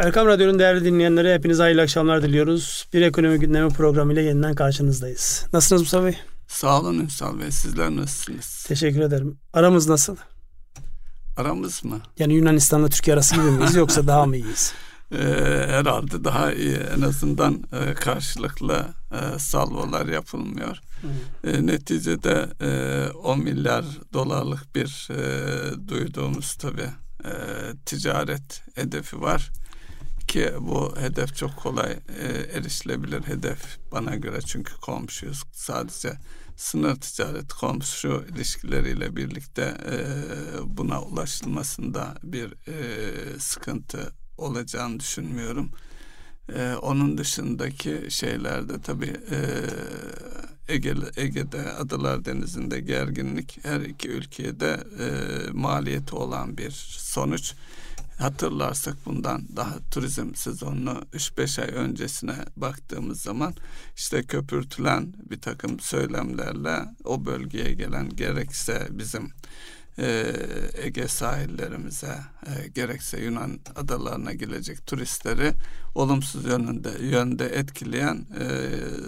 Erkam Radyo'nun değerli dinleyenlere hepinize hayırlı akşamlar diliyoruz. Bir ekonomi gündemi programıyla yeniden karşınızdayız. Nasılsınız Mustafa Bey? Sağ olun Ünsal Bey. Sizler nasılsınız? Teşekkür ederim. Aramız nasıl? Aramız mı? Yani Yunanistan'la Türkiye arası gibi miyiz yoksa daha mı iyiyiz? Ee, herhalde daha iyi. En azından e, karşılıklı e, salvolar yapılmıyor. E, neticede e, 10 milyar dolarlık bir e, duyduğumuz tabii e, ticaret hedefi var ki bu hedef çok kolay e, erişilebilir hedef bana göre çünkü komşuyuz sadece sınır ticaret komşu ilişkileriyle birlikte e, buna ulaşılmasında bir e, sıkıntı olacağını düşünmüyorum. E, onun dışındaki şeylerde tabii e, Ege, Ege'de Adalar Denizi'nde gerginlik her iki ülkeye de e, maliyeti olan bir sonuç. Hatırlarsak bundan daha turizm sezonunu 3-5 ay öncesine baktığımız zaman işte köpürtülen bir takım söylemlerle o bölgeye gelen gerekse bizim e, Ege sahillerimize e, gerekse Yunan adalarına gelecek turistleri olumsuz yönünde yönde etkileyen e,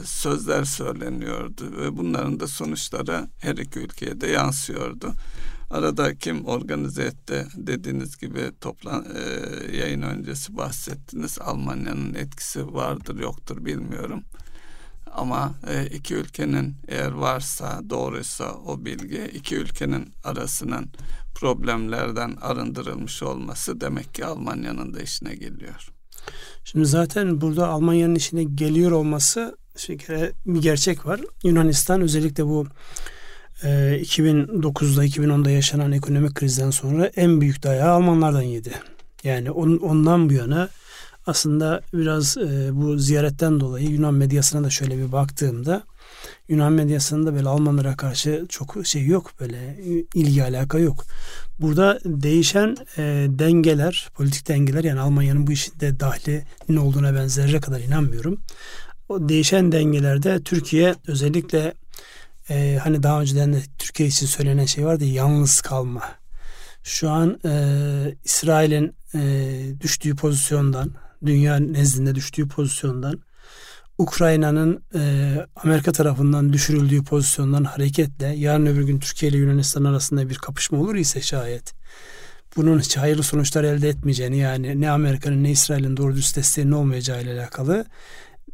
sözler söyleniyordu ve bunların da sonuçları her iki ülkeye de yansıyordu. Arada kim organize etti dediğiniz gibi toplan e, yayın öncesi bahsettiniz. Almanya'nın etkisi vardır yoktur bilmiyorum. Ama e, iki ülkenin eğer varsa doğruysa o bilgi iki ülkenin arasının problemlerden arındırılmış olması demek ki Almanya'nın da işine geliyor. Şimdi zaten burada Almanya'nın işine geliyor olması bir gerçek var. Yunanistan özellikle bu 2009'da 2010'da yaşanan ekonomik krizden sonra en büyük dayağı Almanlardan yedi. Yani ondan bu yana aslında biraz e, bu ziyaretten dolayı Yunan medyasına da şöyle bir baktığımda Yunan medyasında böyle Almanlara karşı çok şey yok böyle ilgi alaka yok. Burada değişen e, dengeler, politik dengeler yani Almanya'nın bu işinde ne olduğuna ben zerre kadar inanmıyorum. O değişen dengelerde Türkiye özellikle e, hani daha önceden de Türkiye için söylenen şey vardı yalnız kalma. Şu an e, İsrail'in e, düştüğü pozisyondan, dünya nezdinde düştüğü pozisyondan, Ukrayna'nın e, Amerika tarafından düşürüldüğü pozisyondan hareketle yarın öbür gün Türkiye ile Yunanistan arasında bir kapışma olur ise şayet bunun hiç hayırlı sonuçlar elde etmeyeceğini yani ne Amerika'nın ne İsrail'in doğru düz desteğinin olmayacağı ile alakalı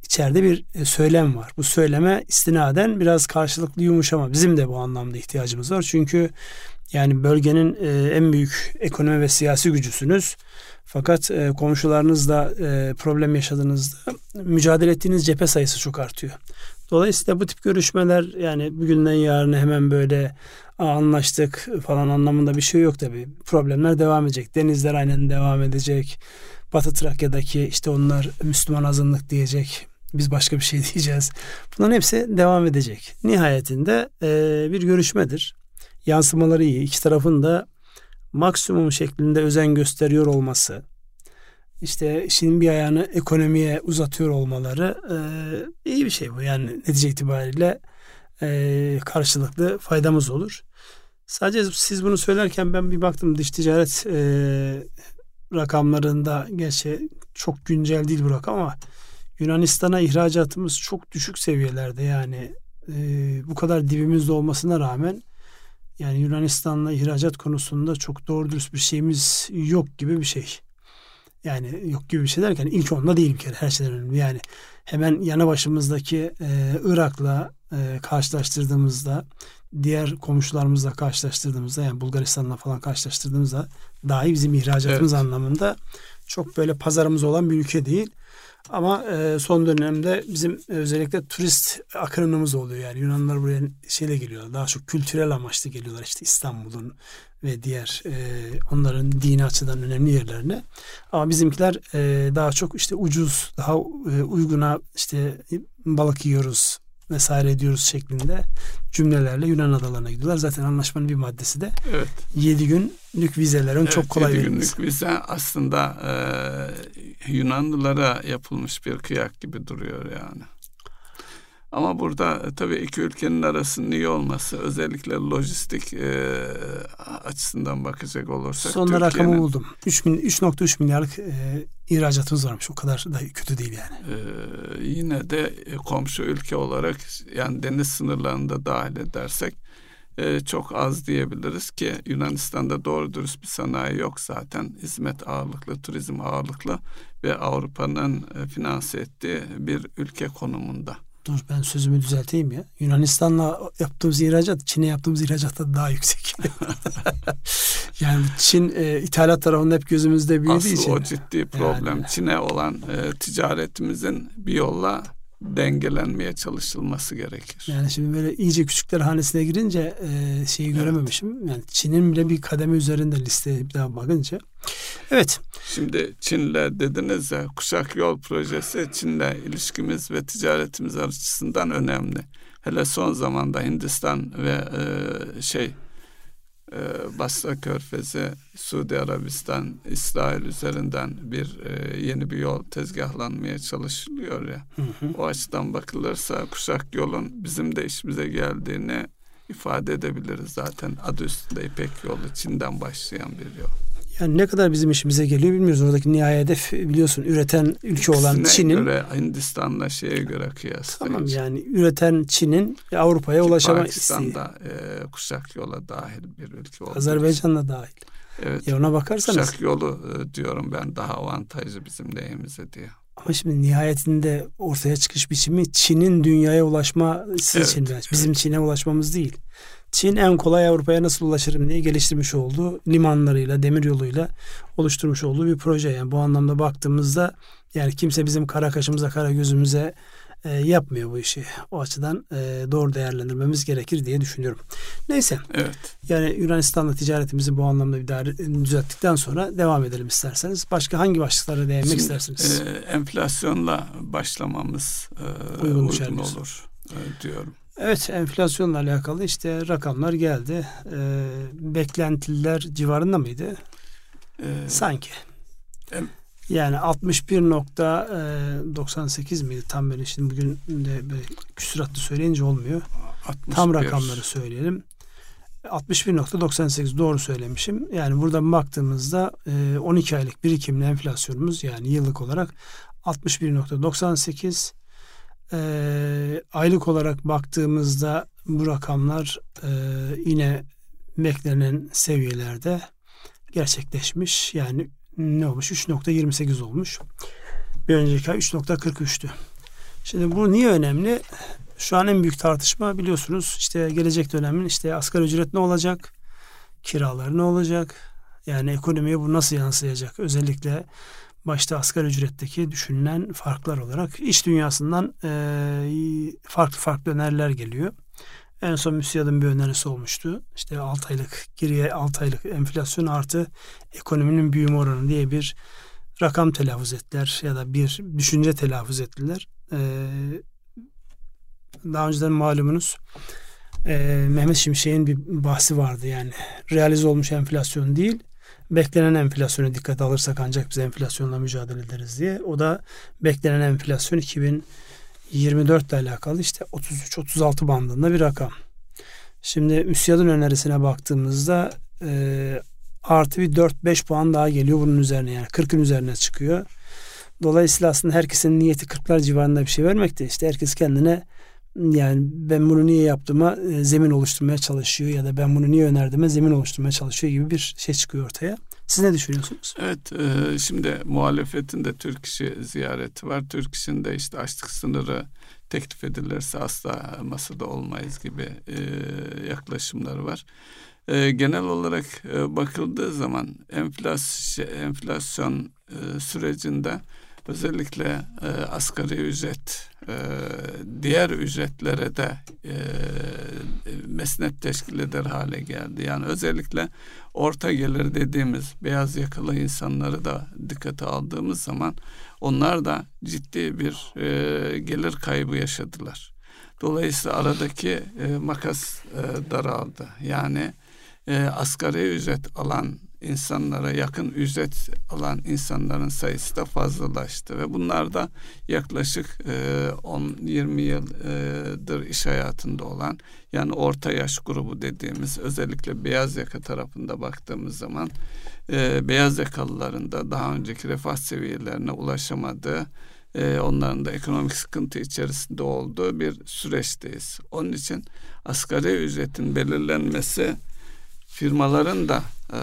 içeride bir e, söylem var. Bu söyleme istinaden biraz karşılıklı yumuşama. Bizim de bu anlamda ihtiyacımız var. Çünkü yani bölgenin e, en büyük ekonomi ve siyasi gücüsünüz. Fakat e, komşularınızla problem yaşadığınızda mücadele ettiğiniz cephe sayısı çok artıyor. Dolayısıyla bu tip görüşmeler yani bugünden yarına hemen böyle anlaştık falan anlamında bir şey yok tabii. Problemler devam edecek. Denizler aynen devam edecek. Batı Trakya'daki işte onlar Müslüman azınlık diyecek. Biz başka bir şey diyeceğiz. Bunların hepsi devam edecek. Nihayetinde e, bir görüşmedir. Yansımaları iyi. İki tarafın da maksimum şeklinde özen gösteriyor olması, işte şimdi bir ayağını ekonomiye uzatıyor olmaları e, iyi bir şey bu. Yani netice itibariyle e, karşılıklı faydamız olur. Sadece siz bunu söylerken ben bir baktım dış ticaret e, rakamlarında gerçi çok güncel değil bu rakam ama Yunanistan'a ihracatımız çok düşük seviyelerde yani e, bu kadar dibimizde olmasına rağmen yani Yunanistan'la ihracat konusunda çok doğru dürüst bir şeyimiz yok gibi bir şey. Yani yok gibi bir şey derken ilk onda değil bir kere her şeyden önemli. Yani hemen yana başımızdaki e, Irak'la e, karşılaştırdığımızda diğer komşularımızla karşılaştırdığımızda yani Bulgaristan'la falan karşılaştırdığımızda dahi bizim ihracatımız evet. anlamında çok böyle pazarımız olan bir ülke değil. Ama e, son dönemde bizim özellikle turist akınımız oluyor. Yani Yunanlılar buraya şeyle geliyorlar. Daha çok kültürel amaçlı geliyorlar. işte İstanbul'un ve diğer e, onların dini açıdan önemli yerlerine. Ama bizimkiler e, daha çok işte ucuz, daha e, uyguna işte balık yiyoruz, vesaire ediyoruz şeklinde cümlelerle Yunan adalarına gidiyorlar. Zaten anlaşmanın bir maddesi de evet. 7 günlük vizelerin evet, çok kolay 7 günlük vize aslında e, Yunanlılara yapılmış bir kıyak gibi duruyor yani. Ama burada e, tabii iki ülkenin arasının iyi olması özellikle lojistik e, açısından bakacak olursak. Sonunda rakamı buldum. 3.3 milyarlık e, ihracatımız varmış. O kadar da kötü değil yani. Ee, yine de komşu ülke olarak yani deniz sınırlarında dahil edersek e, çok az diyebiliriz ki Yunanistan'da doğru dürüst bir sanayi yok zaten. Hizmet ağırlıklı, turizm ağırlıklı ve Avrupa'nın e, finanse ettiği bir ülke konumunda. Dur ben sözümü düzelteyim ya. Yunanistan'la yaptığımız ihracat Çin'e yaptığımız ihracatta daha yüksek. yani Çin e, ithalat tarafında hep gözümüzde büyüdüğü Asıl için. o ciddi problem. Yani. Çin'e olan e, ticaretimizin bir yolla dengelenmeye çalışılması gerekir. Yani şimdi böyle iyice küçükler hanesine girince e, şeyi evet. görememişim. Yani Çin'in bile bir kademe üzerinde listeye bir daha bakınca. Evet. Şimdi Çin'le dediniz ya kuşak yol projesi Çin'le ilişkimiz ve ticaretimiz açısından önemli. Hele son zamanda Hindistan ve e, şey e, Basra Körfezi, Suudi Arabistan, İsrail üzerinden bir e, yeni bir yol tezgahlanmaya çalışılıyor ya. Hı hı. O açıdan bakılırsa kuşak yolun bizim de işimize geldiğini ifade edebiliriz zaten. Adı üstünde İpek yolu Çin'den başlayan bir yol. Yani ne kadar bizim işimize geliyor bilmiyoruz. Oradaki nihai hedef biliyorsun üreten ülke olan Çin'in. göre Hindistan'la şeye göre kıyaslayınca. Tamam yani üreten Çin'in Avrupa'ya ulaşama isteği. Pakistan'da e, kuşak yola dahil bir ülke oldu. Azerbaycan'da dahil. Evet. Ya ona bakarsanız. Kuşak yolu e, diyorum ben daha avantajlı bizim lehimize diye. Ama şimdi nihayetinde ortaya çıkış biçimi Çin'in dünyaya ulaşması evet, için. Bizim evet. Çin'e ulaşmamız değil. Çin en kolay Avrupa'ya nasıl ulaşırım diye geliştirmiş olduğu limanlarıyla, demir yoluyla oluşturmuş olduğu bir proje. Yani bu anlamda baktığımızda yani kimse bizim kara kaşımıza, kara gözümüze e, yapmıyor bu işi. O açıdan e, doğru değerlendirmemiz gerekir diye düşünüyorum. Neyse. Evet. Yani Yunanistan'la ticaretimizi bu anlamda bir daha düzelttikten sonra devam edelim isterseniz. Başka hangi başlıklara değinmek Şimdi, istersiniz? E, enflasyonla başlamamız e, uygun, uygun olur e, diyorum. Evet enflasyonla alakalı işte rakamlar geldi. Ee, beklentiler civarında mıydı? Ee, Sanki. Yani 61.98 miydi tam böyle şimdi bugün de böyle küsuratlı söyleyince olmuyor. 61. Tam rakamları söyleyelim. 61.98 doğru söylemişim. Yani burada baktığımızda 12 aylık birikimli enflasyonumuz yani yıllık olarak 61.98 e, aylık olarak baktığımızda bu rakamlar e, yine beklenen seviyelerde gerçekleşmiş. Yani ne olmuş? 3.28 olmuş. Bir önceki ay 3.43'tü. Şimdi bu niye önemli? Şu an en büyük tartışma biliyorsunuz işte gelecek dönemin işte asgari ücret ne olacak? Kiralar ne olacak? Yani ekonomiye bu nasıl yansıyacak? Özellikle başta asgari ücretteki düşünülen farklar olarak iş dünyasından e, farklı farklı öneriler geliyor. En son MÜSİAD'ın bir önerisi olmuştu. İşte 6 aylık geriye 6 aylık enflasyon artı ekonominin büyüme oranı diye bir rakam telaffuz ettiler ya da bir düşünce telaffuz ettiler. Ee, daha önceden malumunuz e, Mehmet Şimşek'in bir bahsi vardı yani realize olmuş enflasyon değil beklenen enflasyona dikkat alırsak ancak biz enflasyonla mücadele ederiz diye. O da beklenen enflasyon 2024 ile alakalı işte 33-36 bandında bir rakam. Şimdi MÜSİAD'ın önerisine baktığımızda e, artı bir 4-5 puan daha geliyor bunun üzerine yani 40'ın üzerine çıkıyor. Dolayısıyla aslında herkesin niyeti 40'lar civarında bir şey vermekte. İşte herkes kendine yani ben bunu niye yaptığıma e, zemin oluşturmaya çalışıyor ya da ben bunu niye önerdiğime zemin oluşturmaya çalışıyor gibi bir şey çıkıyor ortaya. Siz ne düşünüyorsunuz? Evet, e, şimdi muhalefetin de Türk işi ziyareti var. Türk işinde işte açlık sınırı teklif edilirse asla masada olmayız gibi e, yaklaşımları var. E, genel olarak e, bakıldığı zaman enflasyon, enflasyon e, sürecinde özellikle e, asgari ücret e, diğer ücretlere de e, mesnet teşkil eder hale geldi. Yani özellikle orta gelir dediğimiz beyaz yakalı insanları da dikkate aldığımız zaman onlar da ciddi bir e, gelir kaybı yaşadılar. Dolayısıyla aradaki e, makas e, daraldı. Yani e, asgari ücret alan insanlara yakın ücret alan insanların sayısı da fazlalaştı ve bunlar da yaklaşık 10-20 yıldır iş hayatında olan yani orta yaş grubu dediğimiz özellikle beyaz yaka tarafında baktığımız zaman beyaz yakalıların da daha önceki refah seviyelerine ulaşamadığı onların da ekonomik sıkıntı içerisinde olduğu bir süreçteyiz. Onun için asgari ücretin belirlenmesi firmaların da e,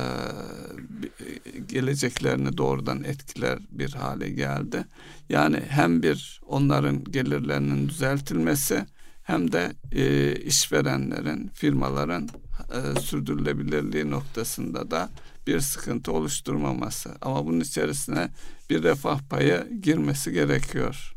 geleceklerini doğrudan etkiler bir hale geldi. Yani hem bir onların gelirlerinin düzeltilmesi hem de e, işverenlerin, firmaların e, sürdürülebilirliği noktasında da bir sıkıntı oluşturmaması. Ama bunun içerisine bir refah payı girmesi gerekiyor.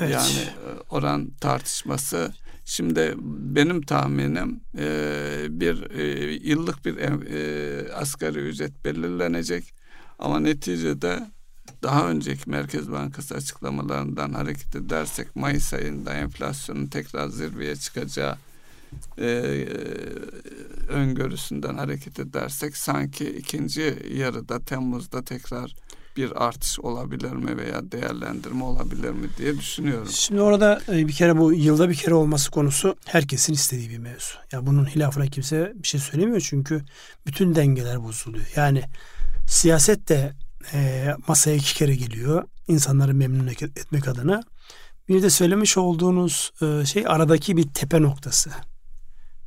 Evet. Yani e, oran tartışması Şimdi benim tahminim e, bir e, yıllık bir e, asgari ücret belirlenecek. Ama neticede daha önceki Merkez Bankası açıklamalarından hareket edersek Mayıs ayında enflasyonun tekrar zirveye çıkacağı e, öngörüsünden hareket edersek sanki ikinci yarıda Temmuz'da tekrar bir artış olabilir mi veya değerlendirme olabilir mi diye düşünüyorum. Şimdi orada e, bir kere bu yılda bir kere olması konusu herkesin istediği bir mevzu. Ya bunun hilafına kimse bir şey söylemiyor çünkü bütün dengeler bozuluyor. Yani siyaset de e, masaya iki kere geliyor insanları memnun etmek adına. Bir de söylemiş olduğunuz e, şey aradaki bir tepe noktası.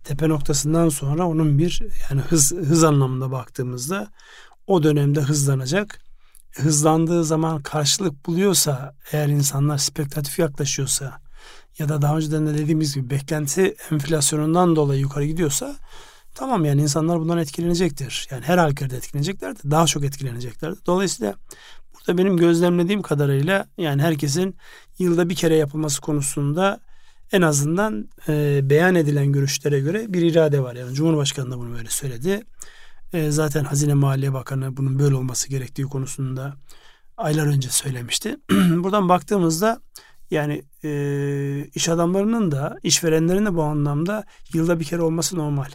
Tepe noktasından sonra onun bir yani hız hız anlamında baktığımızda o dönemde hızlanacak hızlandığı zaman karşılık buluyorsa eğer insanlar spekülatif yaklaşıyorsa ya da daha önceden de dediğimiz gibi beklenti enflasyonundan dolayı yukarı gidiyorsa tamam yani insanlar bundan etkilenecektir. Yani her halükarda etkilenecekler de daha çok etkilenecekler. Dolayısıyla burada benim gözlemlediğim kadarıyla yani herkesin yılda bir kere yapılması konusunda en azından e, beyan edilen görüşlere göre bir irade var. Yani Cumhurbaşkanı da bunu böyle söyledi. E, zaten Hazine Maliye Bakanı bunun böyle olması gerektiği konusunda aylar önce söylemişti. Buradan baktığımızda yani e, iş adamlarının da işverenlerin de bu anlamda yılda bir kere olması normal.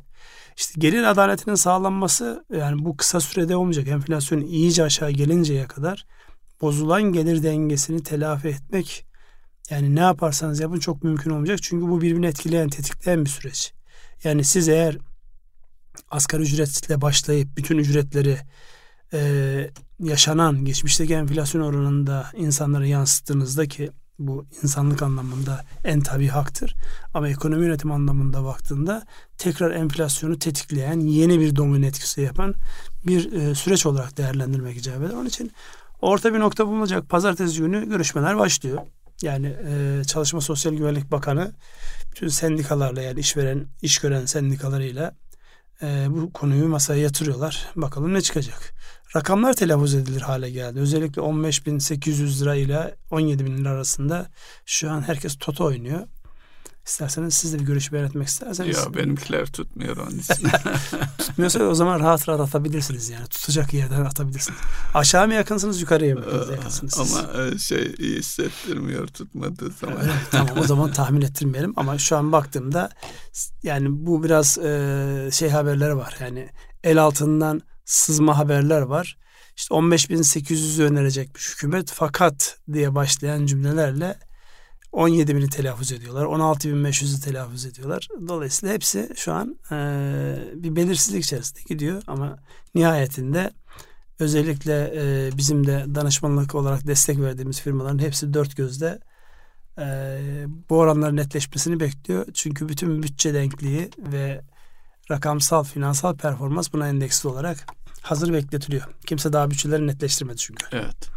İşte gelir adaletinin sağlanması yani bu kısa sürede olmayacak. Enflasyon iyice aşağı gelinceye kadar bozulan gelir dengesini telafi etmek yani ne yaparsanız yapın çok mümkün olmayacak. Çünkü bu birbirini etkileyen, tetikleyen bir süreç. Yani siz eğer asgari ücretle başlayıp bütün ücretleri e, yaşanan geçmişteki enflasyon oranında insanlara yansıttığınızda ki bu insanlık anlamında en tabi haktır. Ama ekonomi yönetim anlamında baktığında tekrar enflasyonu tetikleyen yeni bir domino etkisi yapan bir e, süreç olarak değerlendirmek icap eder. Onun için orta bir nokta bulunacak. Pazartesi günü görüşmeler başlıyor. Yani e, Çalışma Sosyal Güvenlik Bakanı bütün sendikalarla yani işveren, iş gören sendikalarıyla e, bu konuyu masaya yatırıyorlar. Bakalım ne çıkacak. Rakamlar telaffuz edilir hale geldi. Özellikle 15.800 lira ile 17.000 lira arasında şu an herkes toto oynuyor. İsterseniz siz de bir görüş beyan etmek isterseniz. Ya benimkiler tutmuyor onun için. Tutmuyorsa o zaman rahat rahat atabilirsiniz yani. Tutacak yerden atabilirsiniz. Aşağı mı yakınsınız yukarıya mı yakınsınız? Ama e, şey iyi hissettirmiyor tutmadığı zaman. Evet, tamam o zaman tahmin ettirmeyelim. Ama şu an baktığımda yani bu biraz e, şey haberleri var. Yani el altından sızma haberler var. İşte 15.800'ü önerecekmiş hükümet fakat diye başlayan cümlelerle 17 bini telaffuz ediyorlar. 16.500'ü telaffuz ediyorlar. Dolayısıyla hepsi şu an e, bir belirsizlik içerisinde gidiyor. Ama nihayetinde özellikle e, bizim de danışmanlık olarak destek verdiğimiz firmaların hepsi dört gözle e, bu oranların netleşmesini bekliyor. Çünkü bütün bütçe denkliği ve rakamsal finansal performans buna endeksli olarak hazır bekletiliyor. Kimse daha bütçeleri netleştirmedi çünkü. Evet.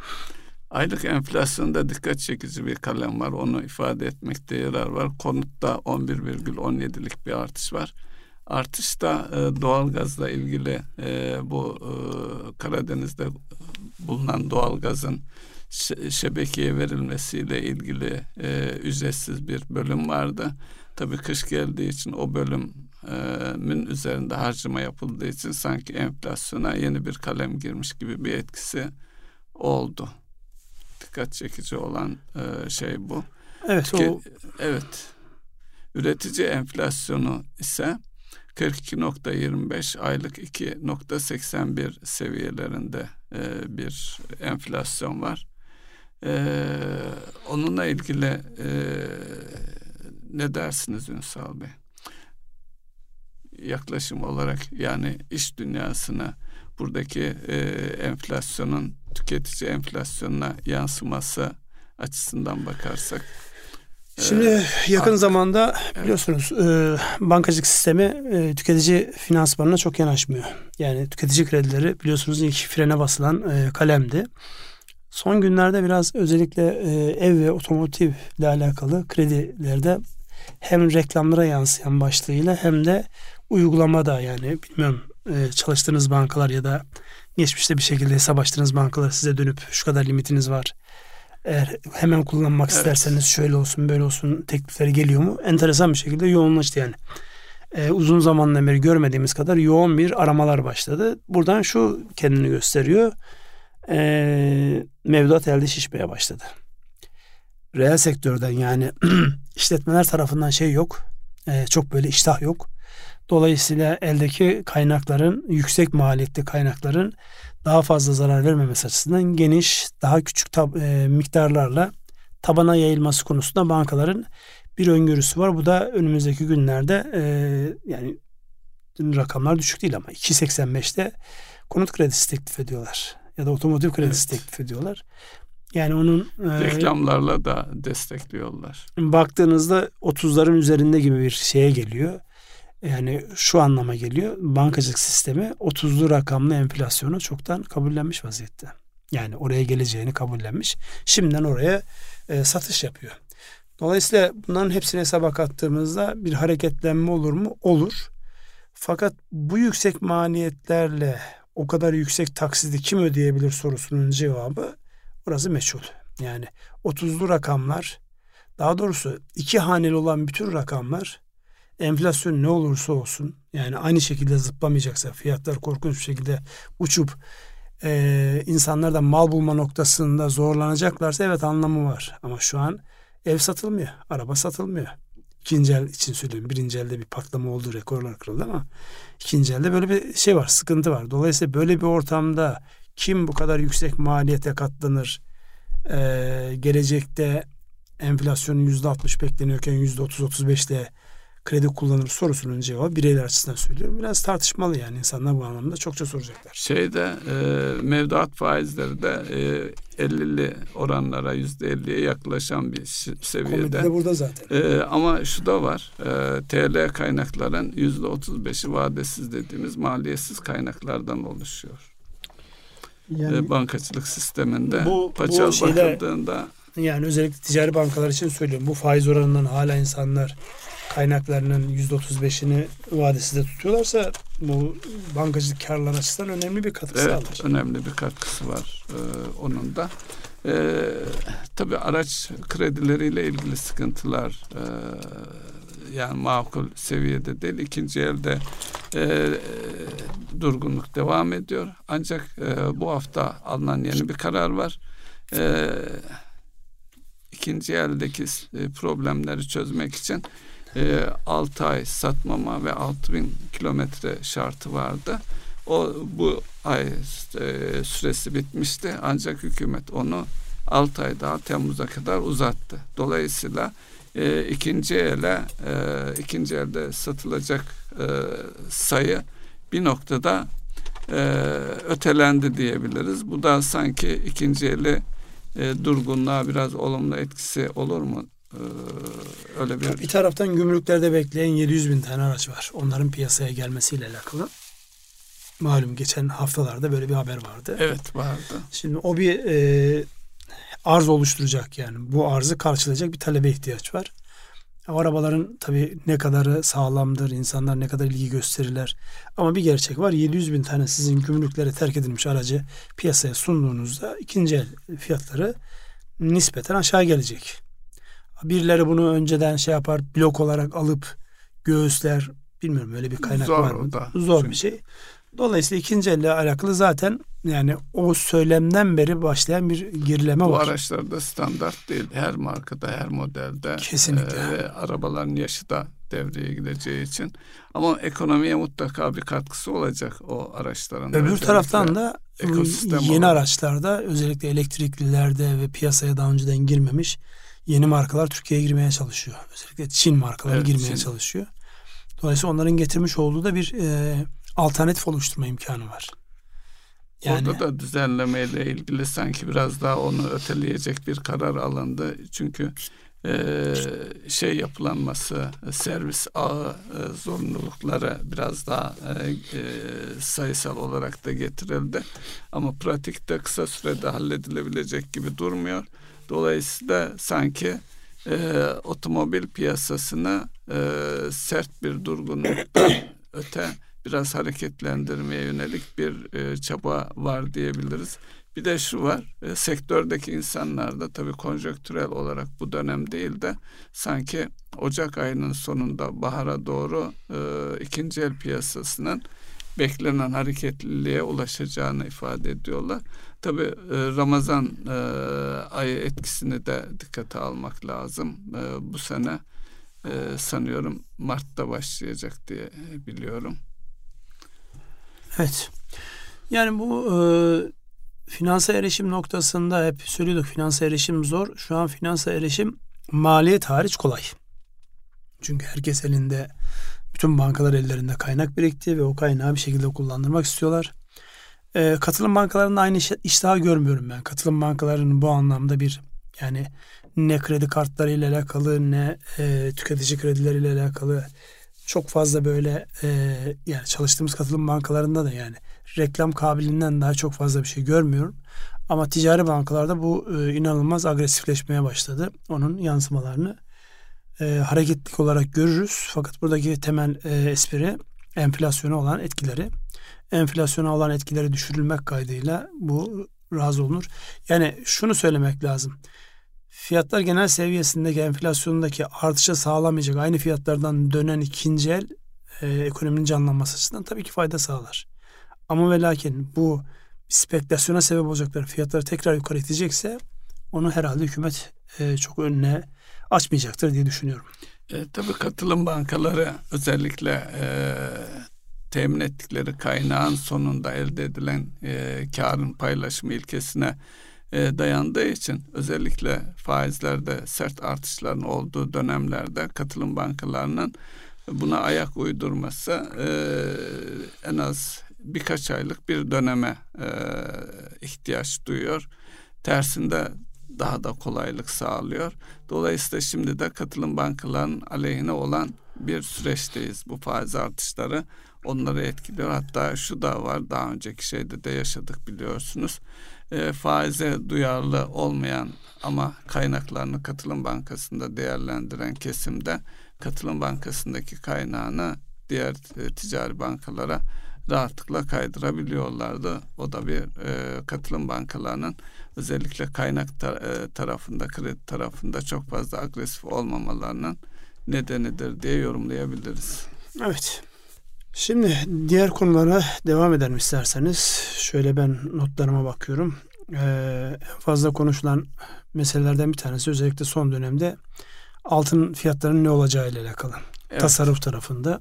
Aylık enflasyonda dikkat çekici bir kalem var. Onu ifade etmekte yarar var. Konutta 11,17'lik bir artış var. Artışta e, doğalgazla ilgili e, bu e, Karadeniz'de bulunan doğalgazın şebekeye verilmesiyle ilgili e, ücretsiz bir bölüm vardı. Tabii kış geldiği için o bölümün üzerinde harcama yapıldığı için sanki enflasyona yeni bir kalem girmiş gibi bir etkisi oldu dikkat çekici olan e, şey bu. Evet. Ki, o... Evet. Üretici enflasyonu ise 42.25 aylık 2.81 seviyelerinde e, bir enflasyon var. E, onunla ilgili e, ne dersiniz Ünsal Bey? Yaklaşım olarak yani iş dünyasına buradaki e, enflasyonun tüketici enflasyonuna yansıması açısından bakarsak Şimdi e, yakın artık, zamanda biliyorsunuz e, bankacılık sistemi e, tüketici finansmanına çok yanaşmıyor. Yani tüketici kredileri biliyorsunuz ilk frene basılan e, kalemdi. Son günlerde biraz özellikle e, ev ve otomotiv ile alakalı kredilerde hem reklamlara yansıyan başlığıyla hem de uygulamada yani bilmiyorum e, çalıştığınız bankalar ya da geçmişte bir şekilde hesap açtığınız bankalar size dönüp şu kadar limitiniz var. Eğer hemen kullanmak evet. isterseniz şöyle olsun böyle olsun teklifleri geliyor mu? Enteresan bir şekilde yoğunlaştı yani. Ee, uzun zamandan beri görmediğimiz kadar yoğun bir aramalar başladı. Buradan şu kendini gösteriyor. Ee, mevduat elde şişmeye başladı. Reel sektörden yani işletmeler tarafından şey yok. Ee, çok böyle iştah yok. Dolayısıyla eldeki kaynakların yüksek maliyetli kaynakların daha fazla zarar vermemesi açısından geniş, daha küçük tab- e, miktarlarla tabana yayılması konusunda bankaların bir öngörüsü var. Bu da önümüzdeki günlerde e, yani rakamlar düşük değil ama 2.85'te konut kredisi teklif ediyorlar ya da otomotiv kredisi evet. teklif ediyorlar. Yani onun e, reklamlarla da destekliyorlar. Baktığınızda 30'ların üzerinde gibi bir şeye geliyor. Yani şu anlama geliyor. Bankacılık sistemi 30'lu rakamlı enflasyonu çoktan kabullenmiş vaziyette. Yani oraya geleceğini kabullenmiş. Şimdiden oraya e, satış yapıyor. Dolayısıyla bunların hepsini hesaba kattığımızda bir hareketlenme olur mu? Olur. Fakat bu yüksek maliyetlerle o kadar yüksek taksidi kim ödeyebilir sorusunun cevabı orası meçhul. Yani 30'lu rakamlar daha doğrusu iki haneli olan bütün rakamlar enflasyon ne olursa olsun yani aynı şekilde zıplamayacaksa fiyatlar korkunç bir şekilde uçup e, insanlar da mal bulma noktasında zorlanacaklarsa evet anlamı var. Ama şu an ev satılmıyor, araba satılmıyor. İkinci el için söylüyorum. Birinci elde bir patlama oldu, rekorlar kırıldı ama ikinci elde böyle bir şey var, sıkıntı var. Dolayısıyla böyle bir ortamda kim bu kadar yüksek maliyete katlanır? Ee, gelecekte enflasyonun yüzde altmış bekleniyorken yüzde otuz otuz beşte kredi kullanır sorusunun cevabı bireyler açısından söylüyorum. Biraz tartışmalı yani insanlar bu anlamda çokça soracaklar. Şeyde e, mevduat faizleri de e, 50'li oranlara %50'ye yaklaşan bir seviyede. Komedi de burada zaten. E, ama şu da var. E, TL kaynakların %35'i vadesiz dediğimiz maliyetsiz kaynaklardan oluşuyor. Yani, e, bankacılık sisteminde bu, paçal bu şeyde, bakıldığında yani özellikle ticari bankalar için söylüyorum. Bu faiz oranından hala insanlar kaynaklarının %35'ini vadesinde tutuyorlarsa bu bankacılık karlar açısından önemli bir katkısı evet, alır. önemli bir katkısı var e, onun da. E, tabii araç kredileriyle ilgili sıkıntılar e, yani makul seviyede değil. İkinci elde e, durgunluk devam ediyor. Ancak e, bu hafta alınan yeni bir karar var. E, ikinci eldeki e, problemleri çözmek için e, ee, 6 ay satmama ve 6000 kilometre şartı vardı. O bu ay e, süresi bitmişti ancak hükümet onu 6 ay daha Temmuz'a kadar uzattı. Dolayısıyla e, ikinci ele e, ikinci elde satılacak e, sayı bir noktada e, ötelendi diyebiliriz. Bu da sanki ikinci eli e, durgunluğa biraz olumlu etkisi olur mu öyle bir... Bir taraftan gümrüklerde bekleyen 700 bin tane araç var. Onların piyasaya gelmesiyle alakalı. Malum geçen haftalarda böyle bir haber vardı. Evet vardı. Şimdi o bir e, arz oluşturacak yani. Bu arzı karşılayacak bir talebe ihtiyaç var. O arabaların tabii ne kadarı sağlamdır, insanlar ne kadar ilgi gösterirler. Ama bir gerçek var. 700 bin tane sizin gümrüklere terk edilmiş aracı piyasaya sunduğunuzda ikinci el fiyatları nispeten aşağı gelecek. Birileri bunu önceden şey yapar blok olarak alıp göğüsler bilmiyorum öyle bir kaynak Zor var mı? Da. Zor Çünkü... bir şey. Dolayısıyla ikinci elle alakalı zaten yani o söylemden beri başlayan bir gerileme Bu var. Bu araçlarda standart değil. Her markada, her modelde. Kesinlikle. E, arabaların yaşı da devreye gireceği için. Ama ekonomiye mutlaka bir katkısı olacak o araçların. Öbür taraftan da yeni olarak. araçlarda özellikle elektriklilerde ve piyasaya daha önceden girmemiş yeni markalar Türkiye'ye girmeye çalışıyor. Özellikle Çin markaları evet, girmeye Çin. çalışıyor. Dolayısıyla onların getirmiş olduğu da bir e, alternatif oluşturma imkanı var. Yani, Orada da düzenlemeyle ilgili sanki biraz daha onu öteleyecek bir karar alındı. Çünkü e, şey yapılanması, servis ağı e, zorunlulukları biraz daha e, e, sayısal olarak da getirildi. Ama pratikte kısa sürede halledilebilecek gibi durmuyor. Dolayısıyla sanki e, otomobil piyasasını e, sert bir durgunluktan öte biraz hareketlendirmeye yönelik bir e, çaba var diyebiliriz. Bir de şu var, e, sektördeki insanlar da tabii konjonktürel olarak bu dönem değil de sanki Ocak ayının sonunda bahara doğru e, ikinci el piyasasının beklenen hareketliliğe ulaşacağını ifade ediyorlar. Tabi e, Ramazan e, ayı etkisini de dikkate almak lazım. E, bu sene sanıyorum Mart'ta başlayacak diye biliyorum. Evet. Yani bu e, finansa erişim noktasında hep söylüyorduk finansa erişim zor. Şu an finansa erişim maliyet hariç kolay. Çünkü herkes elinde bütün bankalar ellerinde kaynak birikti ve o kaynağı bir şekilde kullandırmak istiyorlar. E, katılım bankalarında aynı iş, iştahı görmüyorum ben. Katılım bankalarının bu anlamda bir yani ne kredi kartları ile alakalı ne e, tüketici kredileriyle alakalı çok fazla böyle e, yani çalıştığımız katılım bankalarında da yani reklam kabiliğinden daha çok fazla bir şey görmüyorum. Ama ticari bankalarda bu e, inanılmaz agresifleşmeye başladı. Onun yansımalarını e, hareketlik olarak görürüz. Fakat buradaki temel e, espri enflasyona olan etkileri. Enflasyona olan etkileri düşürülmek kaydıyla bu razı olunur. Yani şunu söylemek lazım. Fiyatlar genel seviyesindeki enflasyondaki artışa sağlamayacak aynı fiyatlardan dönen ikinci el e, ekonominin canlanması açısından tabii ki fayda sağlar. Ama ve lakin bu spekülasyona sebep olacaklar fiyatları tekrar yukarı itecekse onu herhalde hükümet e, çok önüne açmayacaktır diye düşünüyorum. E, tabii katılım bankaları özellikle e, temin ettikleri kaynağın sonunda elde edilen e, karın paylaşımı ilkesine e, dayandığı için özellikle faizlerde sert artışların olduğu dönemlerde katılım bankalarının buna ayak uydurması e, en az birkaç aylık bir döneme e, ihtiyaç duyuyor. Tersinde daha da kolaylık sağlıyor. Dolayısıyla şimdi de katılım bankalarının aleyhine olan bir süreçteyiz. Bu faiz artışları onları etkiliyor. Hatta şu da var daha önceki şeyde de yaşadık biliyorsunuz. E, faize duyarlı olmayan ama kaynaklarını katılım bankasında değerlendiren kesimde katılım bankasındaki kaynağını diğer e, ticari bankalara rahatlıkla kaydırabiliyorlardı. O da bir e, katılım bankalarının özellikle kaynak tar- e, tarafında, kredi tarafında çok fazla agresif olmamalarının nedenidir diye yorumlayabiliriz. Evet. Şimdi diğer konulara devam edelim isterseniz. Şöyle ben notlarıma bakıyorum. Ee, fazla konuşulan meselelerden bir tanesi özellikle son dönemde altın fiyatlarının ne olacağı ile alakalı. Evet. Tasarruf tarafında.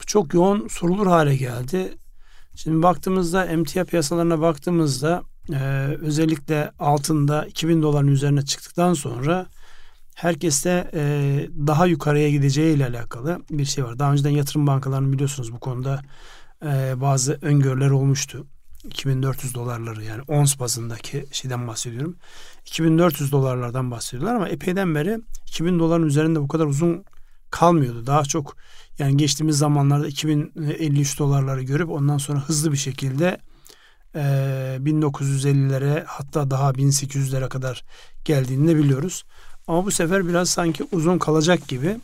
Bu çok yoğun sorulur hale geldi. Şimdi baktığımızda emtia piyasalarına baktığımızda e, özellikle altında 2000 doların üzerine çıktıktan sonra herkeste e, daha yukarıya gideceği ile alakalı bir şey var. Daha önceden yatırım bankalarının biliyorsunuz bu konuda e, bazı öngörüler olmuştu. 2400 dolarları yani ons bazındaki şeyden bahsediyorum. 2400 dolarlardan bahsediyorlar ama epeyden beri 2000 doların üzerinde bu kadar uzun kalmıyordu. Daha çok yani geçtiğimiz zamanlarda 2053 dolarları görüp ondan sonra hızlı bir şekilde e, 1950'lere hatta daha 1800'lere kadar geldiğini de biliyoruz. Ama bu sefer biraz sanki uzun kalacak gibi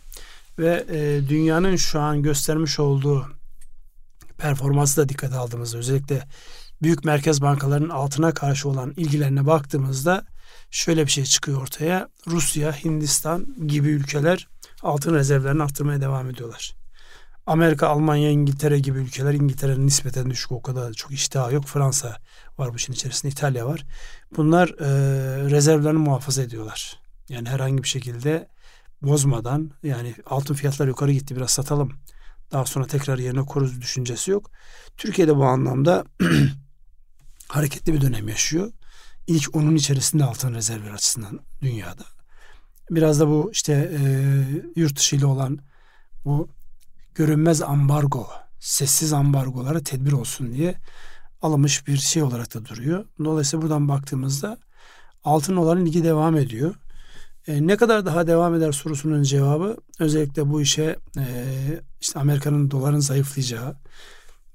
ve e, dünyanın şu an göstermiş olduğu performansı da dikkate aldığımızda özellikle büyük merkez bankalarının altına karşı olan ilgilerine baktığımızda şöyle bir şey çıkıyor ortaya. Rusya, Hindistan gibi ülkeler altın rezervlerini arttırmaya devam ediyorlar. Amerika, Almanya, İngiltere gibi ülkeler İngiltere'nin nispeten düşük o kadar çok iştahı yok. Fransa var bu işin içerisinde, İtalya var. Bunlar e, rezervlerini muhafaza ediyorlar. Yani herhangi bir şekilde bozmadan yani altın fiyatları yukarı gitti biraz satalım. Daha sonra tekrar yerine koruz düşüncesi yok. Türkiye'de bu anlamda hareketli bir dönem yaşıyor. İlk onun içerisinde altın rezervleri açısından dünyada. Biraz da bu işte e, yurt dışı ile olan bu görünmez ambargo, sessiz ambargolara tedbir olsun diye alınmış bir şey olarak da duruyor. Dolayısıyla buradan baktığımızda altın olan ilgi devam ediyor. E, ne kadar daha devam eder sorusunun cevabı özellikle bu işe e, işte Amerika'nın doların zayıflayacağı,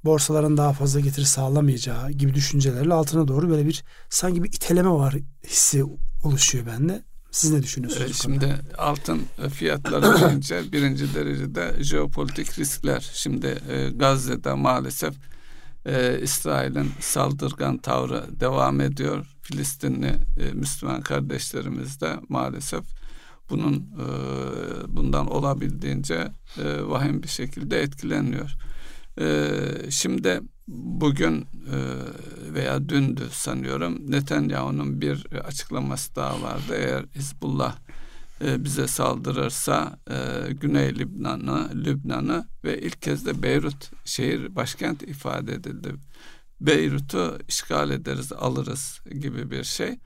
borsaların daha fazla getiri sağlamayacağı gibi düşüncelerle altına doğru böyle bir sanki bir iteleme var hissi oluşuyor bende. Siz ne düşünüyorsunuz? Evet, şimdi altın fiyatları deyince birinci derecede jeopolitik riskler. Şimdi e, Gazze'de maalesef e, İsrail'in saldırgan tavrı devam ediyor. Filistinli e, Müslüman kardeşlerimiz de maalesef bunun e, bundan olabildiğince e, vahim bir şekilde etkileniyor. E, şimdi bugün e, veya dündü sanıyorum Netanyahu'nun bir açıklaması daha vardı. Eğer Hizbullah e, bize saldırırsa e, Güney Lübnan'ı, Lübnan'ı ve ilk kez de Beyrut şehir başkent ifade edildi. Beyrut'u işgal ederiz, alırız gibi bir şey.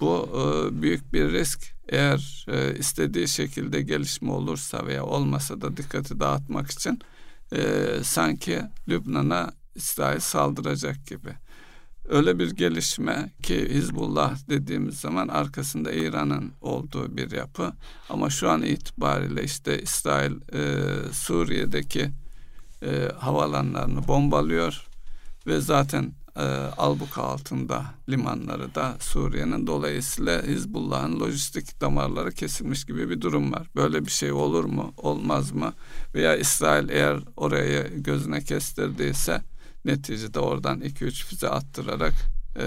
Bu büyük bir risk. Eğer istediği şekilde gelişme olursa veya olmasa da dikkati dağıtmak için sanki Lübnan'a İsrail saldıracak gibi. Öyle bir gelişme ki Hizbullah dediğimiz zaman arkasında İran'ın olduğu bir yapı. Ama şu an itibariyle işte İsrail e, Suriye'deki e, havalanlarını bombalıyor ve zaten e, albuka altında limanları da Suriye'nin dolayısıyla Hizbullah'ın lojistik damarları kesilmiş gibi bir durum var. Böyle bir şey olur mu, olmaz mı? Veya İsrail eğer orayı gözüne kestirdiyse neticede oradan 2-3 füze attırarak e,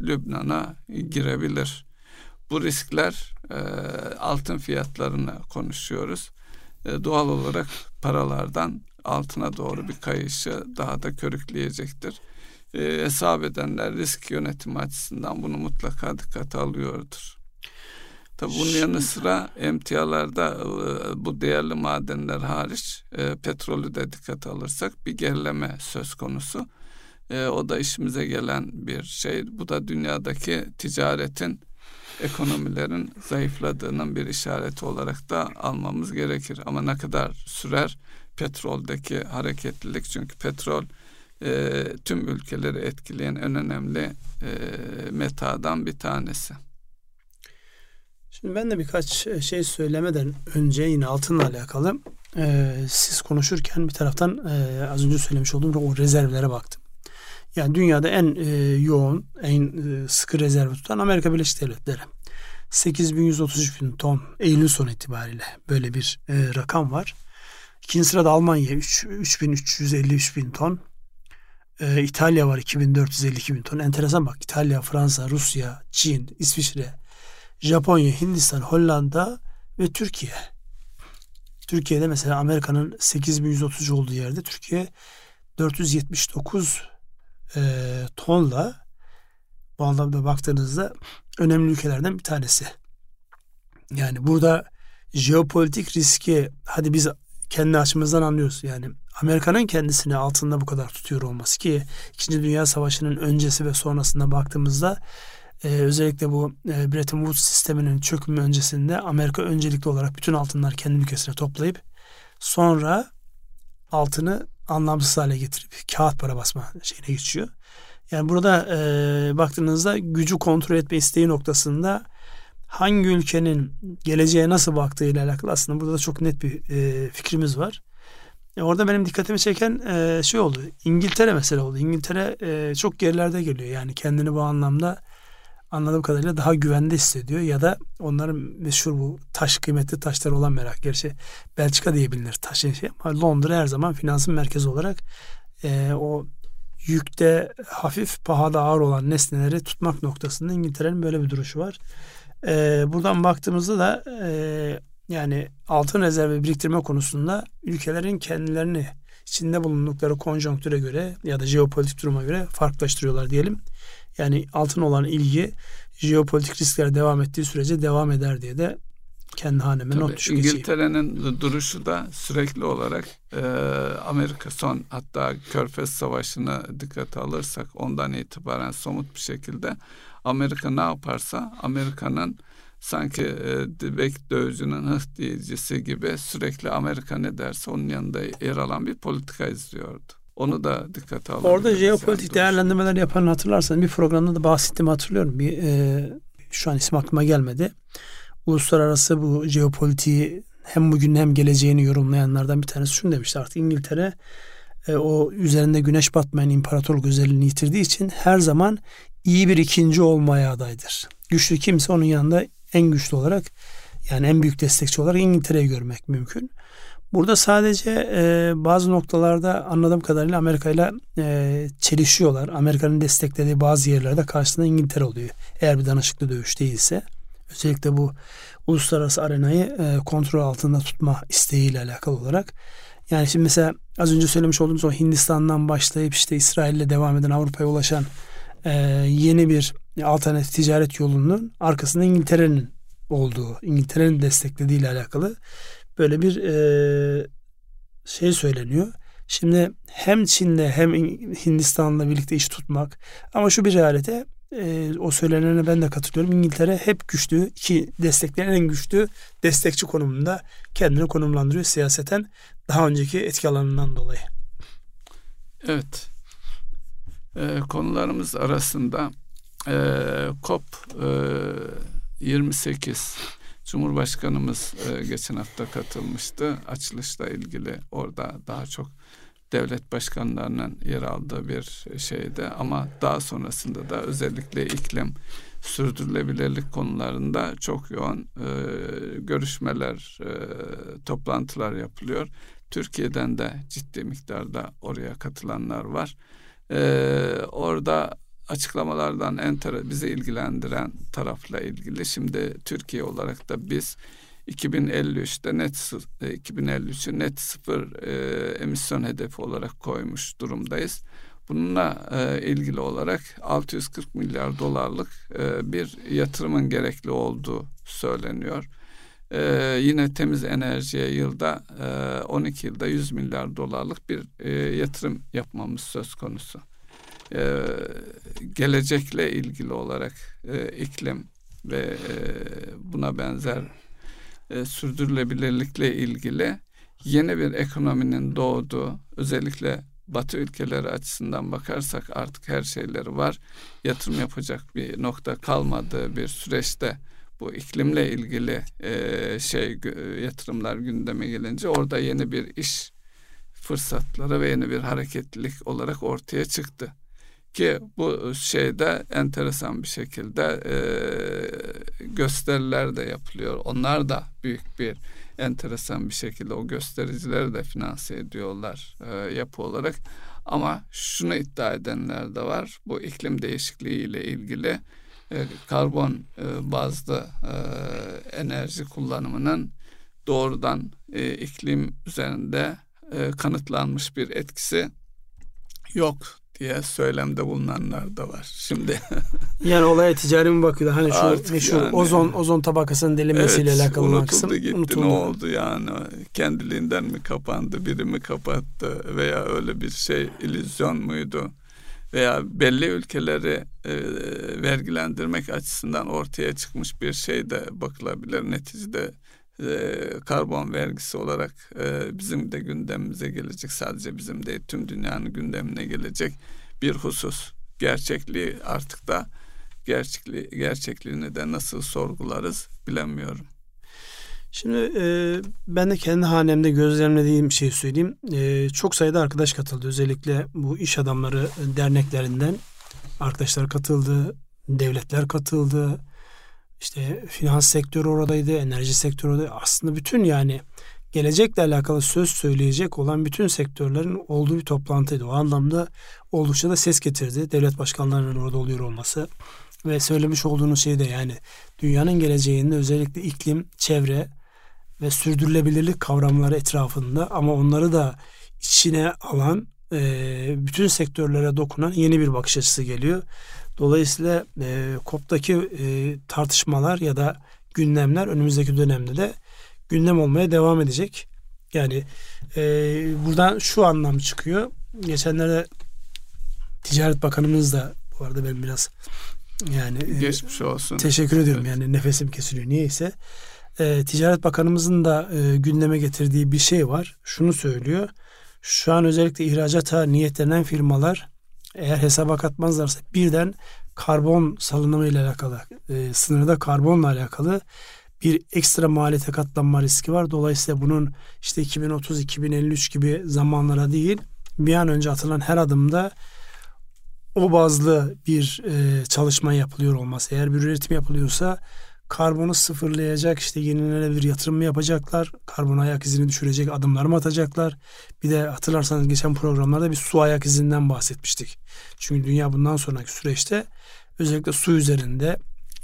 Lübnan'a girebilir. Bu riskler e, altın fiyatlarını konuşuyoruz. E, doğal olarak paralardan altına doğru bir kayışı daha da körükleyecektir. E, hesap edenler risk yönetimi açısından bunu mutlaka dikkate alıyordur. Tabi bunun yanı sıra emtialarda e, bu değerli madenler hariç e, petrolü de dikkate alırsak bir gerileme söz konusu. E, o da işimize gelen bir şey. Bu da dünyadaki ticaretin ekonomilerin zayıfladığının bir işareti olarak da almamız gerekir. Ama ne kadar sürer petroldeki hareketlilik çünkü petrol e, tüm ülkeleri etkileyen en önemli e, metadan bir tanesi. Şimdi ben de birkaç e, şey söylemeden önce yine altınla alakalı e, siz konuşurken bir taraftan e, az önce söylemiş olduğum o rezervlere baktım. Yani dünyada en e, yoğun, en e, sıkı rezervi tutan Amerika Birleşik Devletleri. 8133 bin ton Eylül sonu itibariyle böyle bir e, rakam var. İkinci sırada Almanya 3, 3353 bin ton. E, İtalya var 2452 bin ton. Enteresan bak İtalya, Fransa, Rusya, Çin, İsviçre, Japonya, Hindistan, Hollanda ve Türkiye. Türkiye'de mesela Amerika'nın 8130 olduğu yerde Türkiye 479 e, tonla bu anlamda baktığınızda önemli ülkelerden bir tanesi. Yani burada jeopolitik riski hadi biz kendi açımızdan anlıyoruz. Yani Amerika'nın kendisini altında bu kadar tutuyor olması ki İkinci Dünya Savaşı'nın öncesi ve sonrasında baktığımızda e, özellikle bu e, Bretton Woods sisteminin çökümü öncesinde Amerika öncelikli olarak bütün altınlar kendi ülkesine toplayıp sonra altını anlamsız hale getirip kağıt para basma şeyine geçiyor. Yani burada e, baktığınızda gücü kontrol etme isteği noktasında hangi ülkenin geleceğe nasıl baktığıyla alakalı aslında burada da çok net bir e, fikrimiz var. E, orada benim dikkatimi çeken e, şey oldu. İngiltere mesela oldu. İngiltere e, çok gerilerde geliyor. Yani kendini bu anlamda anladığım kadarıyla daha güvende hissediyor ya da onların meşhur bu taş kıymetli taşlar olan merak. Gerçi Belçika diyebilir taşın şey ama Londra her zaman finansın merkezi olarak e, o yükte hafif pahada ağır olan nesneleri tutmak noktasında İngiltere'nin böyle bir duruşu var. E, buradan baktığımızda da e, yani altın rezervi biriktirme konusunda ülkelerin kendilerini içinde bulundukları konjonktüre göre ya da jeopolitik duruma göre farklılaştırıyorlar diyelim. Yani altın olan ilgi jeopolitik riskler devam ettiği sürece devam eder diye de kendi haneme Tabii, not geçeyim. İngiltere'nin duruşu da sürekli olarak e, Amerika son hatta Körfez Savaşı'nı dikkate alırsak ondan itibaren somut bir şekilde Amerika ne yaparsa Amerika'nın sanki e, dibek dövücünün hıh diyicisi gibi sürekli Amerika ne derse onun yanında yer alan bir politika izliyordu. Onu da dikkate alabiliriz. Orada jeopolitik değerlendirmeler yapan hatırlarsanız bir programda da bahsettiğimi hatırlıyorum. Bir e, şu an isim aklıma gelmedi. Uluslararası bu jeopolitiği hem bugün hem geleceğini yorumlayanlardan bir tanesi şunu demişti. Artık İngiltere e, o üzerinde güneş batmayan imparatorluk özelliğini yitirdiği için her zaman iyi bir ikinci olmaya adaydır. Güçlü kimse onun yanında en güçlü olarak yani en büyük destekçi olarak İngiltere'yi görmek mümkün. Burada sadece e, bazı noktalarda anladığım kadarıyla Amerika ile e, çelişiyorlar. Amerika'nın desteklediği bazı yerlerde karşısında İngiltere oluyor. Eğer bir danışıklı dövüş değilse. Özellikle bu uluslararası arenayı e, kontrol altında tutma isteğiyle alakalı olarak. Yani şimdi mesela az önce söylemiş olduğumuz o Hindistan'dan başlayıp işte İsrail'le devam eden Avrupa'ya ulaşan e, yeni bir alternatif ticaret yolunun arkasında İngiltere'nin olduğu, İngiltere'nin desteklediği ile alakalı böyle bir e, şey söyleniyor. Şimdi hem Çin'le hem Hindistan'la birlikte iş tutmak ama şu bir realite e, o söylenene ben de katılıyorum. İngiltere hep güçlü ki desteklerin en güçlü destekçi konumunda kendini konumlandırıyor siyaseten daha önceki etki alanından dolayı. Evet. E, konularımız arasında e, COP e, 28 Cumhurbaşkanımız e, geçen hafta katılmıştı. Açılışla ilgili orada daha çok devlet başkanlarının yer aldığı bir şeydi ama daha sonrasında da özellikle iklim sürdürülebilirlik konularında çok yoğun e, görüşmeler, e, toplantılar yapılıyor. Türkiye'den de ciddi miktarda oraya katılanlar var. E, orada açıklamalardan en bizi ilgilendiren tarafla ilgili şimdi Türkiye olarak da biz 2053'te net 2053'ü net sıfır e, emisyon hedefi olarak koymuş durumdayız. Bununla e, ilgili olarak 640 milyar dolarlık e, bir yatırımın gerekli olduğu söyleniyor. E, yine temiz enerjiye yılda e, 12 yılda 100 milyar dolarlık bir e, yatırım yapmamız söz konusu. E, gelecekle ilgili olarak e, iklim ve e, buna benzer e, sürdürülebilirlikle ilgili yeni bir ekonominin doğduğu özellikle Batı ülkeleri açısından bakarsak artık her şeyleri var. Yatırım yapacak bir nokta kalmadığı bir süreçte bu iklimle ilgili e, şey yatırımlar gündeme gelince orada yeni bir iş fırsatları ve yeni bir hareketlilik olarak ortaya çıktı. Ki bu şeyde enteresan bir şekilde e, gösteriler de yapılıyor. Onlar da büyük bir enteresan bir şekilde o göstericileri de finanse ediyorlar e, yapı olarak. Ama şunu iddia edenler de var. Bu iklim değişikliği ile ilgili e, karbon e, bazlı e, enerji kullanımının doğrudan e, iklim üzerinde e, kanıtlanmış bir etkisi yok diye söylemde bulunanlar da var. Şimdi yani olaya ticari mi bakıyor? Hani şu meşhur yani, ozon ozon tabakasının delinmesiyle evet, alakalı unutuldu kısım gitti, unutuldu. Ne oldu yani? Kendiliğinden mi kapandı? Biri mi kapattı? Veya öyle bir şey illüzyon muydu? Veya belli ülkeleri e, vergilendirmek açısından ortaya çıkmış bir şey de bakılabilir. Neticede e, karbon vergisi olarak e, bizim de gündemimize gelecek. Sadece bizim de tüm dünyanın gündemine gelecek bir husus. Gerçekliği artık da gerçekliği, gerçekliğini de nasıl sorgularız bilemiyorum. Şimdi e, ben de kendi hanemde gözlemlediğim şey söyleyeyim. E, çok sayıda arkadaş katıldı. Özellikle bu iş adamları derneklerinden arkadaşlar katıldı, devletler katıldı, işte finans sektörü oradaydı, enerji sektörü oradaydı. Aslında bütün yani gelecekle alakalı söz söyleyecek olan bütün sektörlerin olduğu bir toplantıydı. O anlamda oldukça da ses getirdi. Devlet başkanlarının orada oluyor olması ve söylemiş olduğunuz şey de yani dünyanın geleceğinde özellikle iklim, çevre ve sürdürülebilirlik kavramları etrafında ama onları da içine alan bütün sektörlere dokunan yeni bir bakış açısı geliyor. Dolayısıyla e, COP'taki e, tartışmalar ya da gündemler önümüzdeki dönemde de gündem olmaya devam edecek. Yani e, buradan şu anlam çıkıyor. Geçenlerde Ticaret Bakanımız da bu arada ben biraz yani e, geçmiş olsun. Teşekkür ediyorum. Evet. Yani nefesim kesiliyor niyeyse. E, Ticaret Bakanımızın da e, gündeme getirdiği bir şey var. Şunu söylüyor. Şu an özellikle ihracata niyetlenen firmalar eğer hesaba katmazlarsa birden karbon salınımı ile alakalı, e, sınırda karbonla alakalı bir ekstra maliyete katlanma riski var. Dolayısıyla bunun işte 2030-2053 gibi zamanlara değil bir an önce atılan her adımda o bazlı bir e, çalışma yapılıyor olması. Eğer bir üretim yapılıyorsa karbonu sıfırlayacak işte yenilenebilir yatırım mı yapacaklar? Karbon ayak izini düşürecek adımlar mı atacaklar? Bir de hatırlarsanız geçen programlarda bir su ayak izinden bahsetmiştik. Çünkü dünya bundan sonraki süreçte özellikle su üzerinde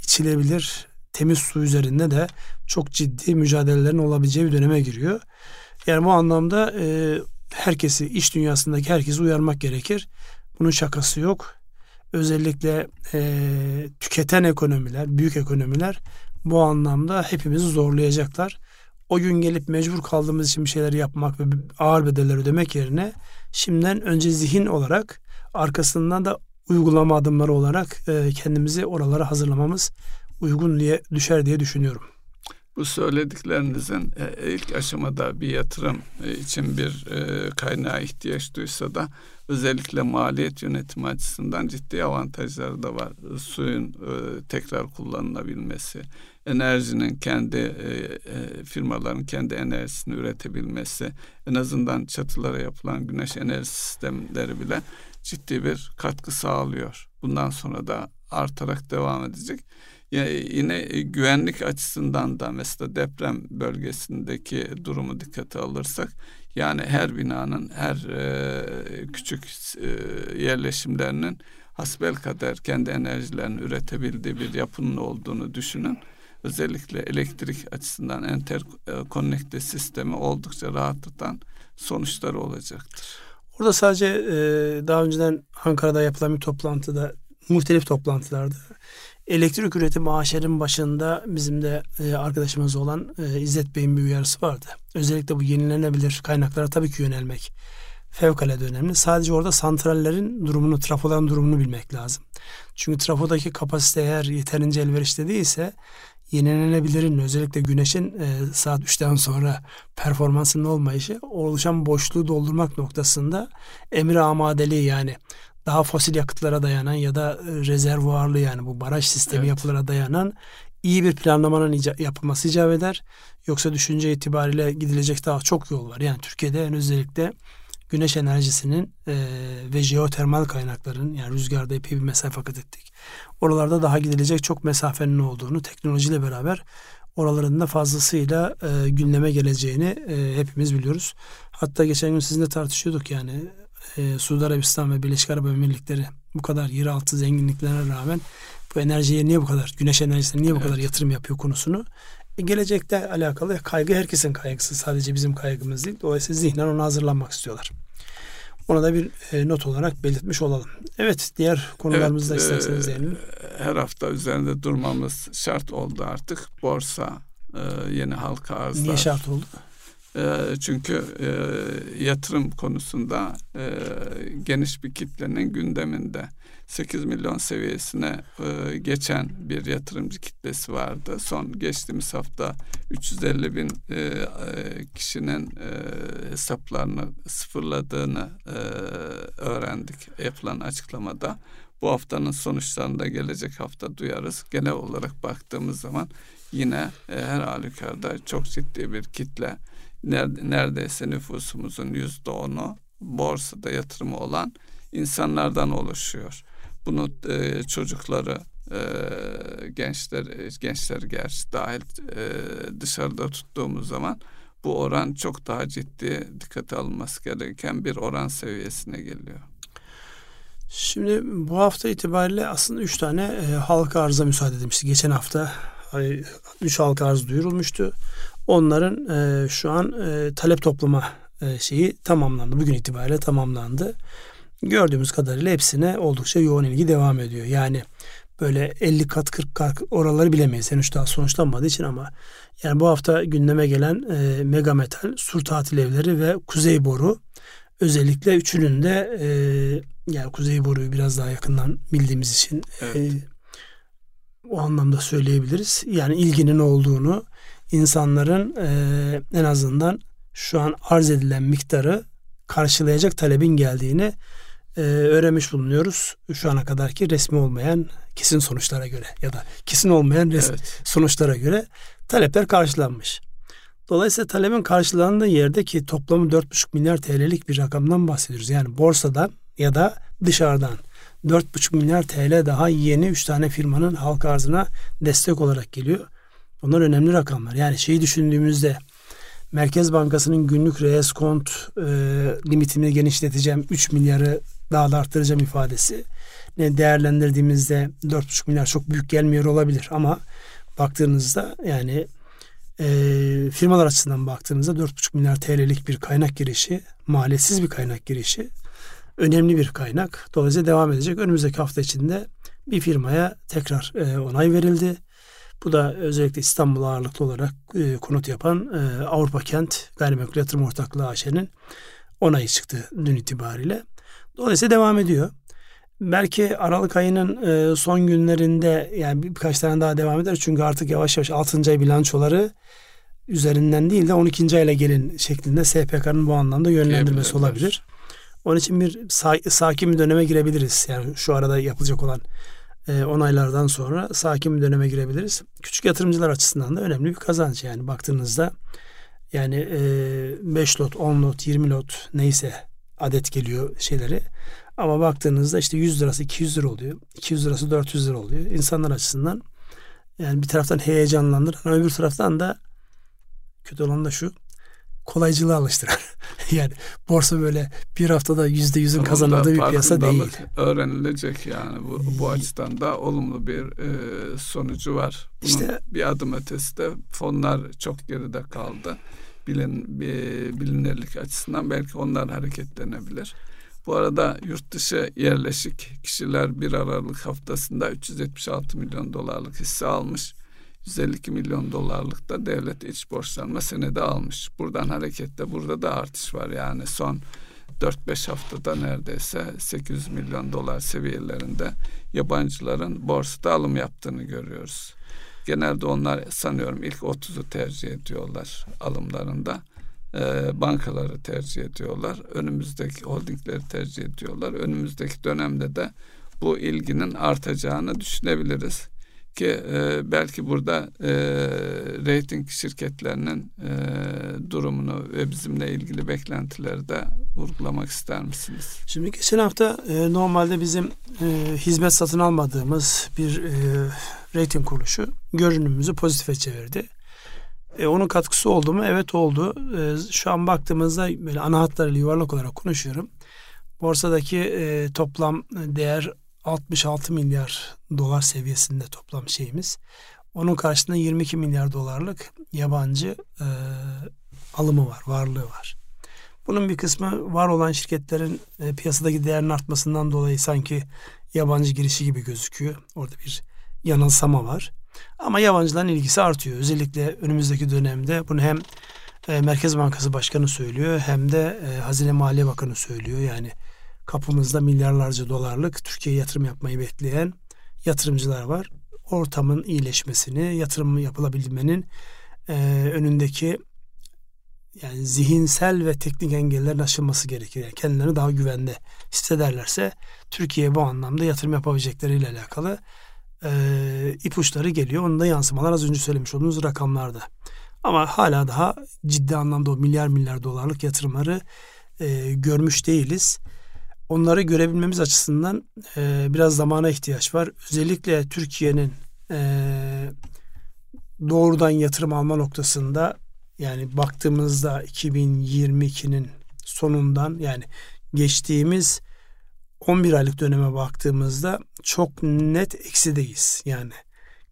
içilebilir temiz su üzerinde de çok ciddi mücadelelerin olabileceği bir döneme giriyor. Yani bu anlamda e, herkesi, iş dünyasındaki herkesi uyarmak gerekir. Bunun şakası yok. Özellikle e, tüketen ekonomiler, büyük ekonomiler bu anlamda hepimizi zorlayacaklar. O gün gelip mecbur kaldığımız için bir şeyler yapmak ve ağır bedeller ödemek yerine şimdiden önce zihin olarak arkasından da uygulama adımları olarak e, kendimizi oralara hazırlamamız uygun diye düşer diye düşünüyorum. Bu söylediklerinizin ilk aşamada bir yatırım için bir kaynağa ihtiyaç duysa da özellikle maliyet yönetimi açısından ciddi avantajları da var. Suyun tekrar kullanılabilmesi, enerjinin kendi firmaların kendi enerjisini üretebilmesi, en azından çatılara yapılan güneş enerji sistemleri bile ciddi bir katkı sağlıyor. Bundan sonra da artarak devam edecek. Yine e, güvenlik açısından da mesela deprem bölgesindeki durumu dikkate alırsak yani her binanın her e, küçük e, yerleşimlerinin hasbel kadar kendi enerjilerini üretebildiği bir yapının olduğunu düşünün. Özellikle elektrik açısından enterkonnekte sistemi oldukça rahatlatan sonuçları olacaktır. Orada sadece e, daha önceden Ankara'da yapılan bir toplantıda muhtelif toplantılarda elektrik üretim AŞ'nin başında bizim de e, arkadaşımız olan e, İzzet Bey'in bir uyarısı vardı. Özellikle bu yenilenebilir kaynaklara tabii ki yönelmek fevkalade önemli. Sadece orada santrallerin durumunu, trafoların durumunu bilmek lazım. Çünkü trafodaki kapasite eğer yeterince elverişli değilse yenilenebilirin özellikle güneşin e, saat 3'ten sonra performansının olmayışı oluşan boşluğu doldurmak noktasında emir amadeliği yani daha fosil yakıtlara dayanan ya da e, rezervuarlı yani bu baraj sistemi evet. yapılara dayanan iyi bir planlamanın ica- yapılması icap eder. Yoksa düşünce itibariyle gidilecek daha çok yol var. Yani Türkiye'de en özellikle güneş enerjisinin e, ve jeotermal kaynakların yani rüzgarda epey bir mesafe kat ettik. Oralarda daha gidilecek çok mesafenin olduğunu teknolojiyle beraber oraların da fazlasıyla e, gündeme geleceğini e, hepimiz biliyoruz. Hatta geçen gün sizinle tartışıyorduk yani e, Suudi Arabistan ve Birleşik Arap Emirlikleri bu kadar yeraltı zenginliklerine rağmen bu enerjiye niye bu kadar, güneş enerjisine niye bu evet. kadar yatırım yapıyor konusunu e, gelecekte alakalı kaygı herkesin kaygısı sadece bizim kaygımız değil. Dolayısıyla zihnen ona hazırlanmak istiyorlar. Ona da bir e, not olarak belirtmiş olalım. Evet diğer konularımızı evet, da isterseniz e, Her hafta üzerinde durmamız şart oldu artık. Borsa, e, yeni halka arzlar. Niye şart oldu? Ee, çünkü e, yatırım konusunda e, geniş bir kitlenin gündeminde 8 milyon seviyesine e, geçen bir yatırımcı kitlesi vardı. Son geçtiğimiz hafta 350 bin kişinin hesaplarını sıfırladığını öğrendik yapılan açıklamada. Bu haftanın sonuçlarında gelecek hafta duyarız. Genel olarak baktığımız zaman yine her halükarda çok ciddi bir kitle neredeyse nüfusumuzun yüzde onu borsada yatırımı olan insanlardan oluşuyor. Bunu e, çocukları, e, gençler, gençler gerçi dahil e, dışarıda tuttuğumuz zaman bu oran çok daha ciddi dikkate alınması gereken bir oran seviyesine geliyor. Şimdi bu hafta itibariyle aslında üç tane e, halka arıza müsaade edilmişti. Geçen hafta hani, üç halka arz duyurulmuştu. Onların e, şu an e, talep toplama e, şeyi tamamlandı. Bugün itibariyle tamamlandı. Gördüğümüz kadarıyla hepsine oldukça yoğun ilgi devam ediyor. Yani böyle 50 kat 40 kat oraları bilemeyiz henüz daha sonuçlanmadığı için ama yani bu hafta gündeme gelen e, mega metal, sur tatil evleri ve kuzey boru özellikle üçünün de e, yani kuzey boruyu biraz daha yakından bildiğimiz için evet. e, o anlamda söyleyebiliriz. Yani ilginin olduğunu insanların e, en azından şu an arz edilen miktarı karşılayacak talebin geldiğini e, öğrenmiş bulunuyoruz. Şu ana kadarki resmi olmayan kesin sonuçlara göre ya da kesin olmayan resmi evet. sonuçlara göre talepler karşılanmış. Dolayısıyla talebin karşılandığı yerde ki toplamı 4,5 milyar TL'lik bir rakamdan bahsediyoruz. Yani borsadan ya da dışarıdan 4,5 milyar TL daha yeni 3 tane firmanın halk arzına destek olarak geliyor. Bunlar önemli rakamlar. Yani şeyi düşündüğümüzde Merkez Bankası'nın günlük reel kont e, limitini genişleteceğim 3 milyarı daha da arttıracağım ifadesi ne değerlendirdiğimizde 4,5 milyar çok büyük gelmiyor olabilir ama baktığınızda yani e, firmalar açısından baktığımızda 4,5 milyar TL'lik bir kaynak girişi maliyetsiz bir kaynak girişi önemli bir kaynak. Dolayısıyla devam edecek. Önümüzdeki hafta içinde bir firmaya tekrar e, onay verildi. Bu da özellikle İstanbul ağırlıklı olarak e, konut yapan e, Avrupa Kent Gayrimenkul Yatırım Ortaklığı AŞ'nin onayı çıktı dün itibariyle. Dolayısıyla devam ediyor. Belki Aralık ayının e, son günlerinde yani birkaç tane daha devam eder. Çünkü artık yavaş yavaş 6. ay bilançoları üzerinden değil de 12. ayla gelin şeklinde SPK'nın bu anlamda yönlendirmesi olabilir. Onun için bir sakin bir döneme girebiliriz. Yani şu arada yapılacak olan e, onaylardan sonra sakin bir döneme girebiliriz. Küçük yatırımcılar açısından da önemli bir kazanç. Yani baktığınızda yani e, 5 lot, 10 lot, 20 lot neyse adet geliyor şeyleri. Ama baktığınızda işte 100 lirası 200 lira oluyor. 200 lirası 400 lira oluyor. İnsanlar açısından yani bir taraftan heyecanlandır ama öbür taraftan da kötü olan da şu kolaycılığa alıştırar. yani borsa böyle bir haftada yüzde yüzün kazanıldığı bir piyasa değil. Öğrenilecek yani bu, bu açıdan da olumlu bir e, sonucu var. Bunun işte bir adım ötesi de fonlar çok geride kaldı. Bilin, bir, bilinirlik açısından belki onlar hareketlenebilir. Bu arada yurt dışı yerleşik kişiler bir Aralık haftasında 376 milyon dolarlık hisse almış. 152 milyon dolarlık da devlet iç borçlanma senedi almış. Buradan hareketle burada da artış var. Yani son 4-5 haftada neredeyse 800 milyon dolar seviyelerinde yabancıların borsada alım yaptığını görüyoruz. Genelde onlar sanıyorum ilk 30'u tercih ediyorlar alımlarında. Ee, bankaları tercih ediyorlar. Önümüzdeki holdingleri tercih ediyorlar. Önümüzdeki dönemde de bu ilginin artacağını düşünebiliriz ki e, belki burada e, rating şirketlerinin e, durumunu ve bizimle ilgili beklentileri de vurgulamak ister misiniz? Şimdi geçen hafta e, normalde bizim e, hizmet satın almadığımız bir e, rating kuruluşu görünümümüzü pozitife çevirdi. E, onun katkısı oldu mu? Evet oldu. E, şu an baktığımızda böyle ana hatlarıyla yuvarlak olarak konuşuyorum. Borsadaki e, toplam değer 66 milyar dolar seviyesinde toplam şeyimiz. Onun karşısında 22 milyar dolarlık yabancı e, alımı var, varlığı var. Bunun bir kısmı var olan şirketlerin e, piyasadaki değerinin artmasından dolayı sanki yabancı girişi gibi gözüküyor. Orada bir yanılsama var. Ama yabancıların ilgisi artıyor. Özellikle önümüzdeki dönemde bunu hem e, Merkez Bankası Başkanı söylüyor hem de e, Hazine Maliye Bakanı söylüyor. Yani kapımızda milyarlarca dolarlık Türkiye'ye yatırım yapmayı bekleyen yatırımcılar var. Ortamın iyileşmesini, yatırım yapılabilmenin e, önündeki yani zihinsel ve teknik engellerin aşılması gerekir. Yani kendilerini daha güvende hissederlerse Türkiye bu anlamda yatırım yapabilecekleriyle alakalı e, ipuçları geliyor. Onun da yansımalar az önce söylemiş olduğunuz rakamlarda. Ama hala daha ciddi anlamda o milyar milyar dolarlık yatırımları e, görmüş değiliz. Onları görebilmemiz açısından e, biraz zamana ihtiyaç var. Özellikle Türkiye'nin e, doğrudan yatırım alma noktasında yani baktığımızda 2022'nin sonundan yani geçtiğimiz 11 aylık döneme baktığımızda çok net eksideyiz. Yani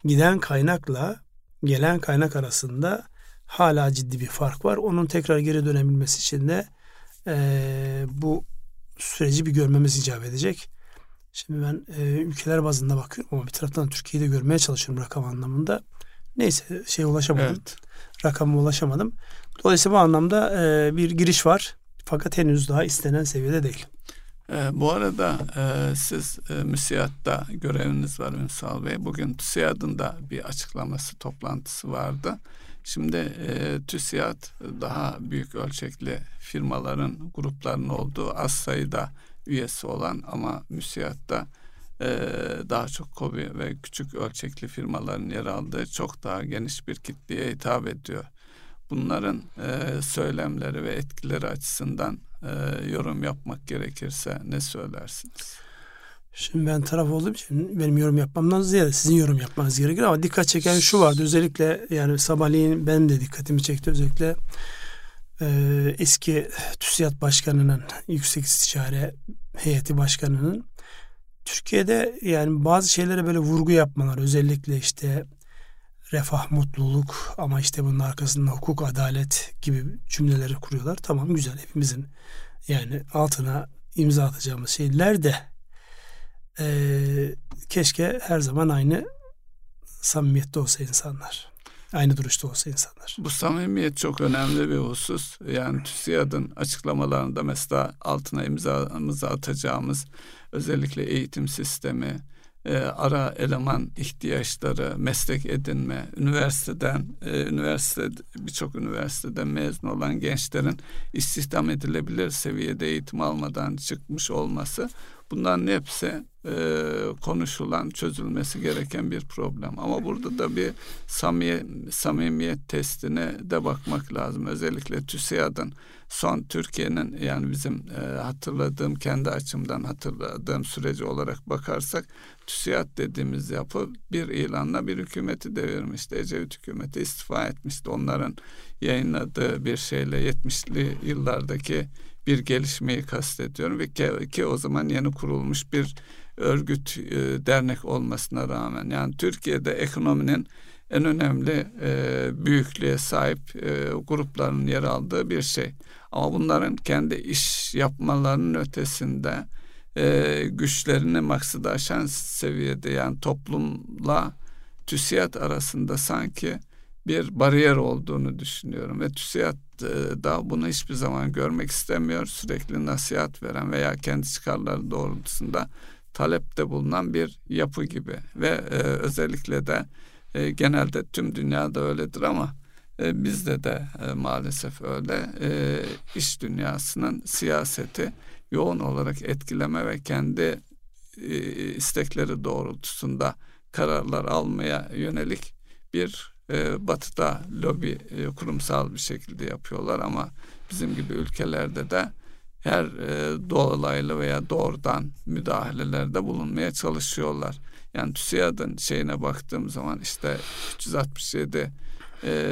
giden kaynakla gelen kaynak arasında hala ciddi bir fark var. Onun tekrar geri dönebilmesi için de e, bu süreci bir görmemiz icap edecek. Şimdi ben e, ülkeler bazında bakıyorum ama bir taraftan Türkiye'yi de görmeye çalışıyorum rakam anlamında. Neyse şey ulaşamadım. Evet. Rakama ulaşamadım. Dolayısıyla bu anlamda e, bir giriş var. Fakat henüz daha istenen seviyede değil. E, bu arada e, siz e, MÜSİAD'da göreviniz var Ünsal Bey. Bugün TÜSİAD'ın da bir açıklaması, toplantısı vardı. Şimdi e, TÜSİAD daha büyük ölçekli firmaların, grupların olduğu az sayıda üyesi olan ama MÜSİAD'da e, daha çok KOBİ ve küçük ölçekli firmaların yer aldığı çok daha geniş bir kitleye hitap ediyor. Bunların e, söylemleri ve etkileri açısından e, yorum yapmak gerekirse ne söylersiniz? Şimdi ben taraf olduğum için benim yorum yapmamdan ziyade sizin yorum yapmanız gerekir ama dikkat çeken şu vardı. Özellikle yani sabahleyin benim de dikkatimi çekti. Özellikle e, eski TÜSİAD Başkanı'nın Yüksek İstişare Heyeti Başkanı'nın Türkiye'de yani bazı şeylere böyle vurgu yapmalar özellikle işte refah, mutluluk ama işte bunun arkasında hukuk, adalet gibi cümleleri kuruyorlar. Tamam güzel. Hepimizin yani altına imza atacağımız şeyler de e, keşke her zaman aynı samimiyette olsa insanlar. Aynı duruşta olsa insanlar. Bu samimiyet çok önemli bir husus. Yani TÜSİAD'ın açıklamalarında mesela altına imzamızı atacağımız özellikle eğitim sistemi, e, ara eleman ihtiyaçları, meslek edinme, üniversiteden, e, üniversite birçok üniversiteden mezun olan gençlerin istihdam edilebilir seviyede eğitim almadan çıkmış olması bunların hepsi e, konuşulan, çözülmesi gereken bir problem. Ama burada da bir samimiyet, samimiyet testine de bakmak lazım. Özellikle TÜSİAD'ın son Türkiye'nin yani bizim e, hatırladığım kendi açımdan hatırladığım süreci olarak bakarsak TÜSİAD dediğimiz yapı bir ilanla bir hükümeti devirmişti. Ecevit hükümeti istifa etmişti. Onların yayınladığı bir şeyle 70'li yıllardaki bir gelişmeyi kastediyorum ve ki, o zaman yeni kurulmuş bir örgüt e, dernek olmasına rağmen yani Türkiye'de ekonominin en önemli e, büyüklüğe sahip e, grupların yer aldığı bir şey. Ama bunların kendi iş yapmalarının ötesinde e, güçlerini maksada aşan seviyede yani toplumla TÜSİAD arasında sanki bir bariyer olduğunu düşünüyorum ve TÜSİAD da bunu hiçbir zaman görmek istemiyor. Sürekli nasihat veren veya kendi çıkarları doğrultusunda talepte bulunan bir yapı gibi ve e, özellikle de e, genelde tüm dünyada öyledir ama e, bizde de e, maalesef öyle e, iş dünyasının siyaseti yoğun olarak etkileme ve kendi e, istekleri doğrultusunda kararlar almaya yönelik bir e, batıda lobi e, kurumsal bir şekilde yapıyorlar ama bizim gibi ülkelerde de her e, dolaylı veya doğrudan müdahalelerde bulunmaya çalışıyorlar. Yani TÜSİAD'ın şeyine baktığım zaman işte 367 e,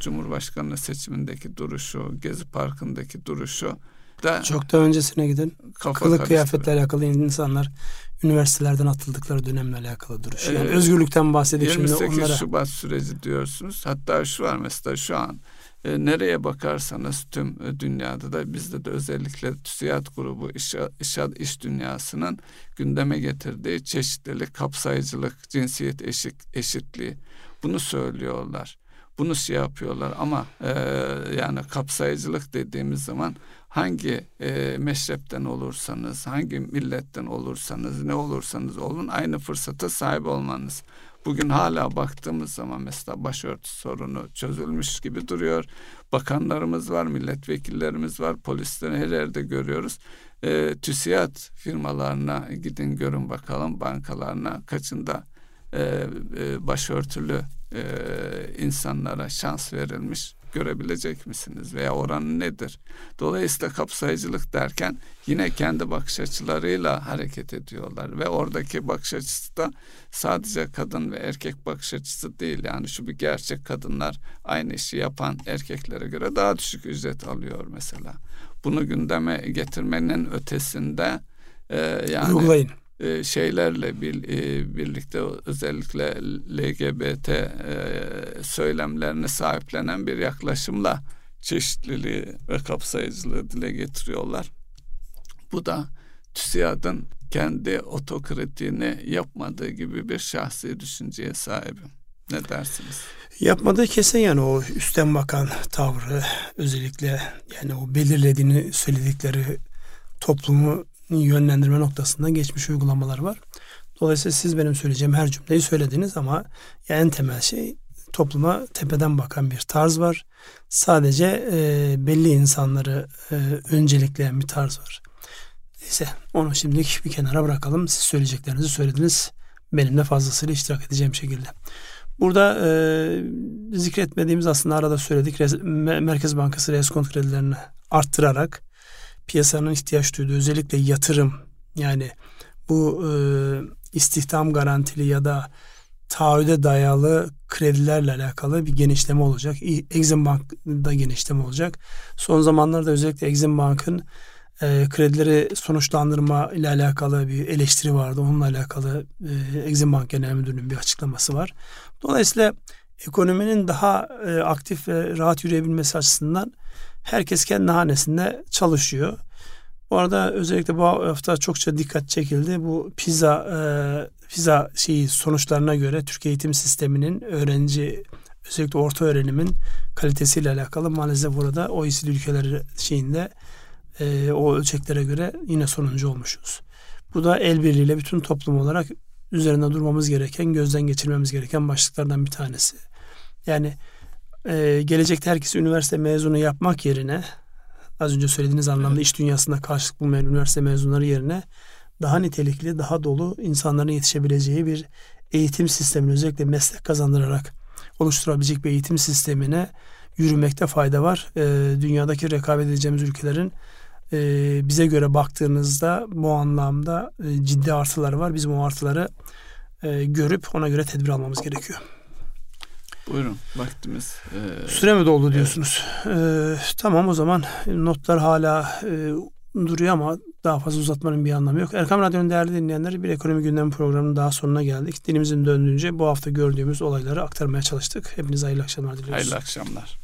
Cumhurbaşkanlığı seçimindeki duruşu, Gezi Parkı'ndaki duruşu da çok da öncesine gidin. Kılık kıyafetle alakalı insanlar üniversitelerden atıldıkları dönemle alakalı duruş. Yani ee, özgürlükten bahsedip şimdi onlara. Şubat süreci diyorsunuz. Hatta şu var mesela şu an e, nereye bakarsanız tüm e, dünyada da bizde de özellikle TÜSİAD grubu iş, iş, iş dünyasının gündeme getirdiği çeşitlilik, kapsayıcılık, cinsiyet eşit, eşitliği bunu söylüyorlar. Bunu şey yapıyorlar ama e, yani kapsayıcılık dediğimiz zaman hangi e, meşrepten olursanız, hangi milletten olursanız, ne olursanız olun aynı fırsata sahip olmanız. Bugün hala baktığımız zaman mesela başörtü sorunu çözülmüş gibi duruyor. Bakanlarımız var, milletvekillerimiz var, polisleri her yerde görüyoruz. E, TÜSİAD firmalarına gidin görün bakalım bankalarına kaçında e, e, başörtülü e, insanlara şans verilmiş görebilecek misiniz veya oranı nedir? Dolayısıyla kapsayıcılık derken yine kendi bakış açılarıyla hareket ediyorlar ve oradaki bakış açısı da sadece kadın ve erkek bakış açısı değil. Yani şu bir gerçek kadınlar aynı işi yapan erkeklere göre daha düşük ücret alıyor mesela. Bunu gündeme getirmenin ötesinde e, yani Uygulayın e, şeylerle bir, e, birlikte özellikle LGBT e, söylemlerini sahiplenen bir yaklaşımla çeşitliliği ve kapsayıcılığı dile getiriyorlar. Bu da TÜSİAD'ın kendi otokritiğini yapmadığı gibi bir şahsi düşünceye sahibim. Ne dersiniz? Yapmadığı kesin yani o üstten bakan tavrı özellikle yani o belirlediğini söyledikleri toplumu yönlendirme noktasında geçmiş uygulamalar var. Dolayısıyla siz benim söyleyeceğim her cümleyi söylediniz ama en temel şey topluma tepeden bakan bir tarz var. Sadece e, belli insanları e, öncelikleyen bir tarz var. Neyse onu şimdilik bir kenara bırakalım. Siz söyleyeceklerinizi söylediniz. Benim de fazlasıyla iştirak edeceğim şekilde. Burada e, zikretmediğimiz aslında arada söyledik. Merkez Bankası reskont kredilerini arttırarak piyasanın ihtiyaç duyduğu özellikle yatırım yani bu e, istihdam garantili ya da taahhüde dayalı kredilerle alakalı bir genişleme olacak. Exim Bank'da genişleme olacak. Son zamanlarda özellikle Exim Bank'ın e, kredileri sonuçlandırma ile alakalı bir eleştiri vardı. Onunla alakalı e, Exim Bank Genel Müdürlüğü'nün bir açıklaması var. Dolayısıyla ekonominin daha e, aktif ve rahat yürüyebilmesi açısından herkes kendi hanesinde çalışıyor. Bu arada özellikle bu hafta çokça dikkat çekildi. Bu pizza e, pizza şeyi sonuçlarına göre Türkiye eğitim sisteminin öğrenci özellikle orta öğrenimin kalitesiyle alakalı maalesef burada OECD ülkeleri şeyinde e, o ölçeklere göre yine sonuncu olmuşuz. Bu da el birliğiyle bütün toplum olarak üzerinde durmamız gereken, gözden geçirmemiz gereken başlıklardan bir tanesi. Yani e, gelecekte herkes üniversite mezunu yapmak yerine az önce söylediğiniz anlamda evet. iş dünyasında karşılık bulmayan üniversite mezunları yerine daha nitelikli, daha dolu insanların yetişebileceği bir eğitim sistemini özellikle meslek kazandırarak oluşturabilecek bir eğitim sistemine yürümekte fayda var. E, dünyadaki rekabet edeceğimiz ülkelerin e, bize göre baktığınızda bu anlamda e, ciddi artıları var. Biz bu artıları e, görüp ona göre tedbir almamız gerekiyor. Buyurun vaktimiz. E, Süre mi doldu diyorsunuz? Evet. E, tamam o zaman notlar hala e, duruyor ama daha fazla uzatmanın bir anlamı yok. Erkam Radyo'nun değerli dinleyenleri bir ekonomi gündemi programının daha sonuna geldik. Dilimizin döndüğünce bu hafta gördüğümüz olayları aktarmaya çalıştık. Hepinize hayırlı akşamlar diliyoruz. Hayırlı akşamlar.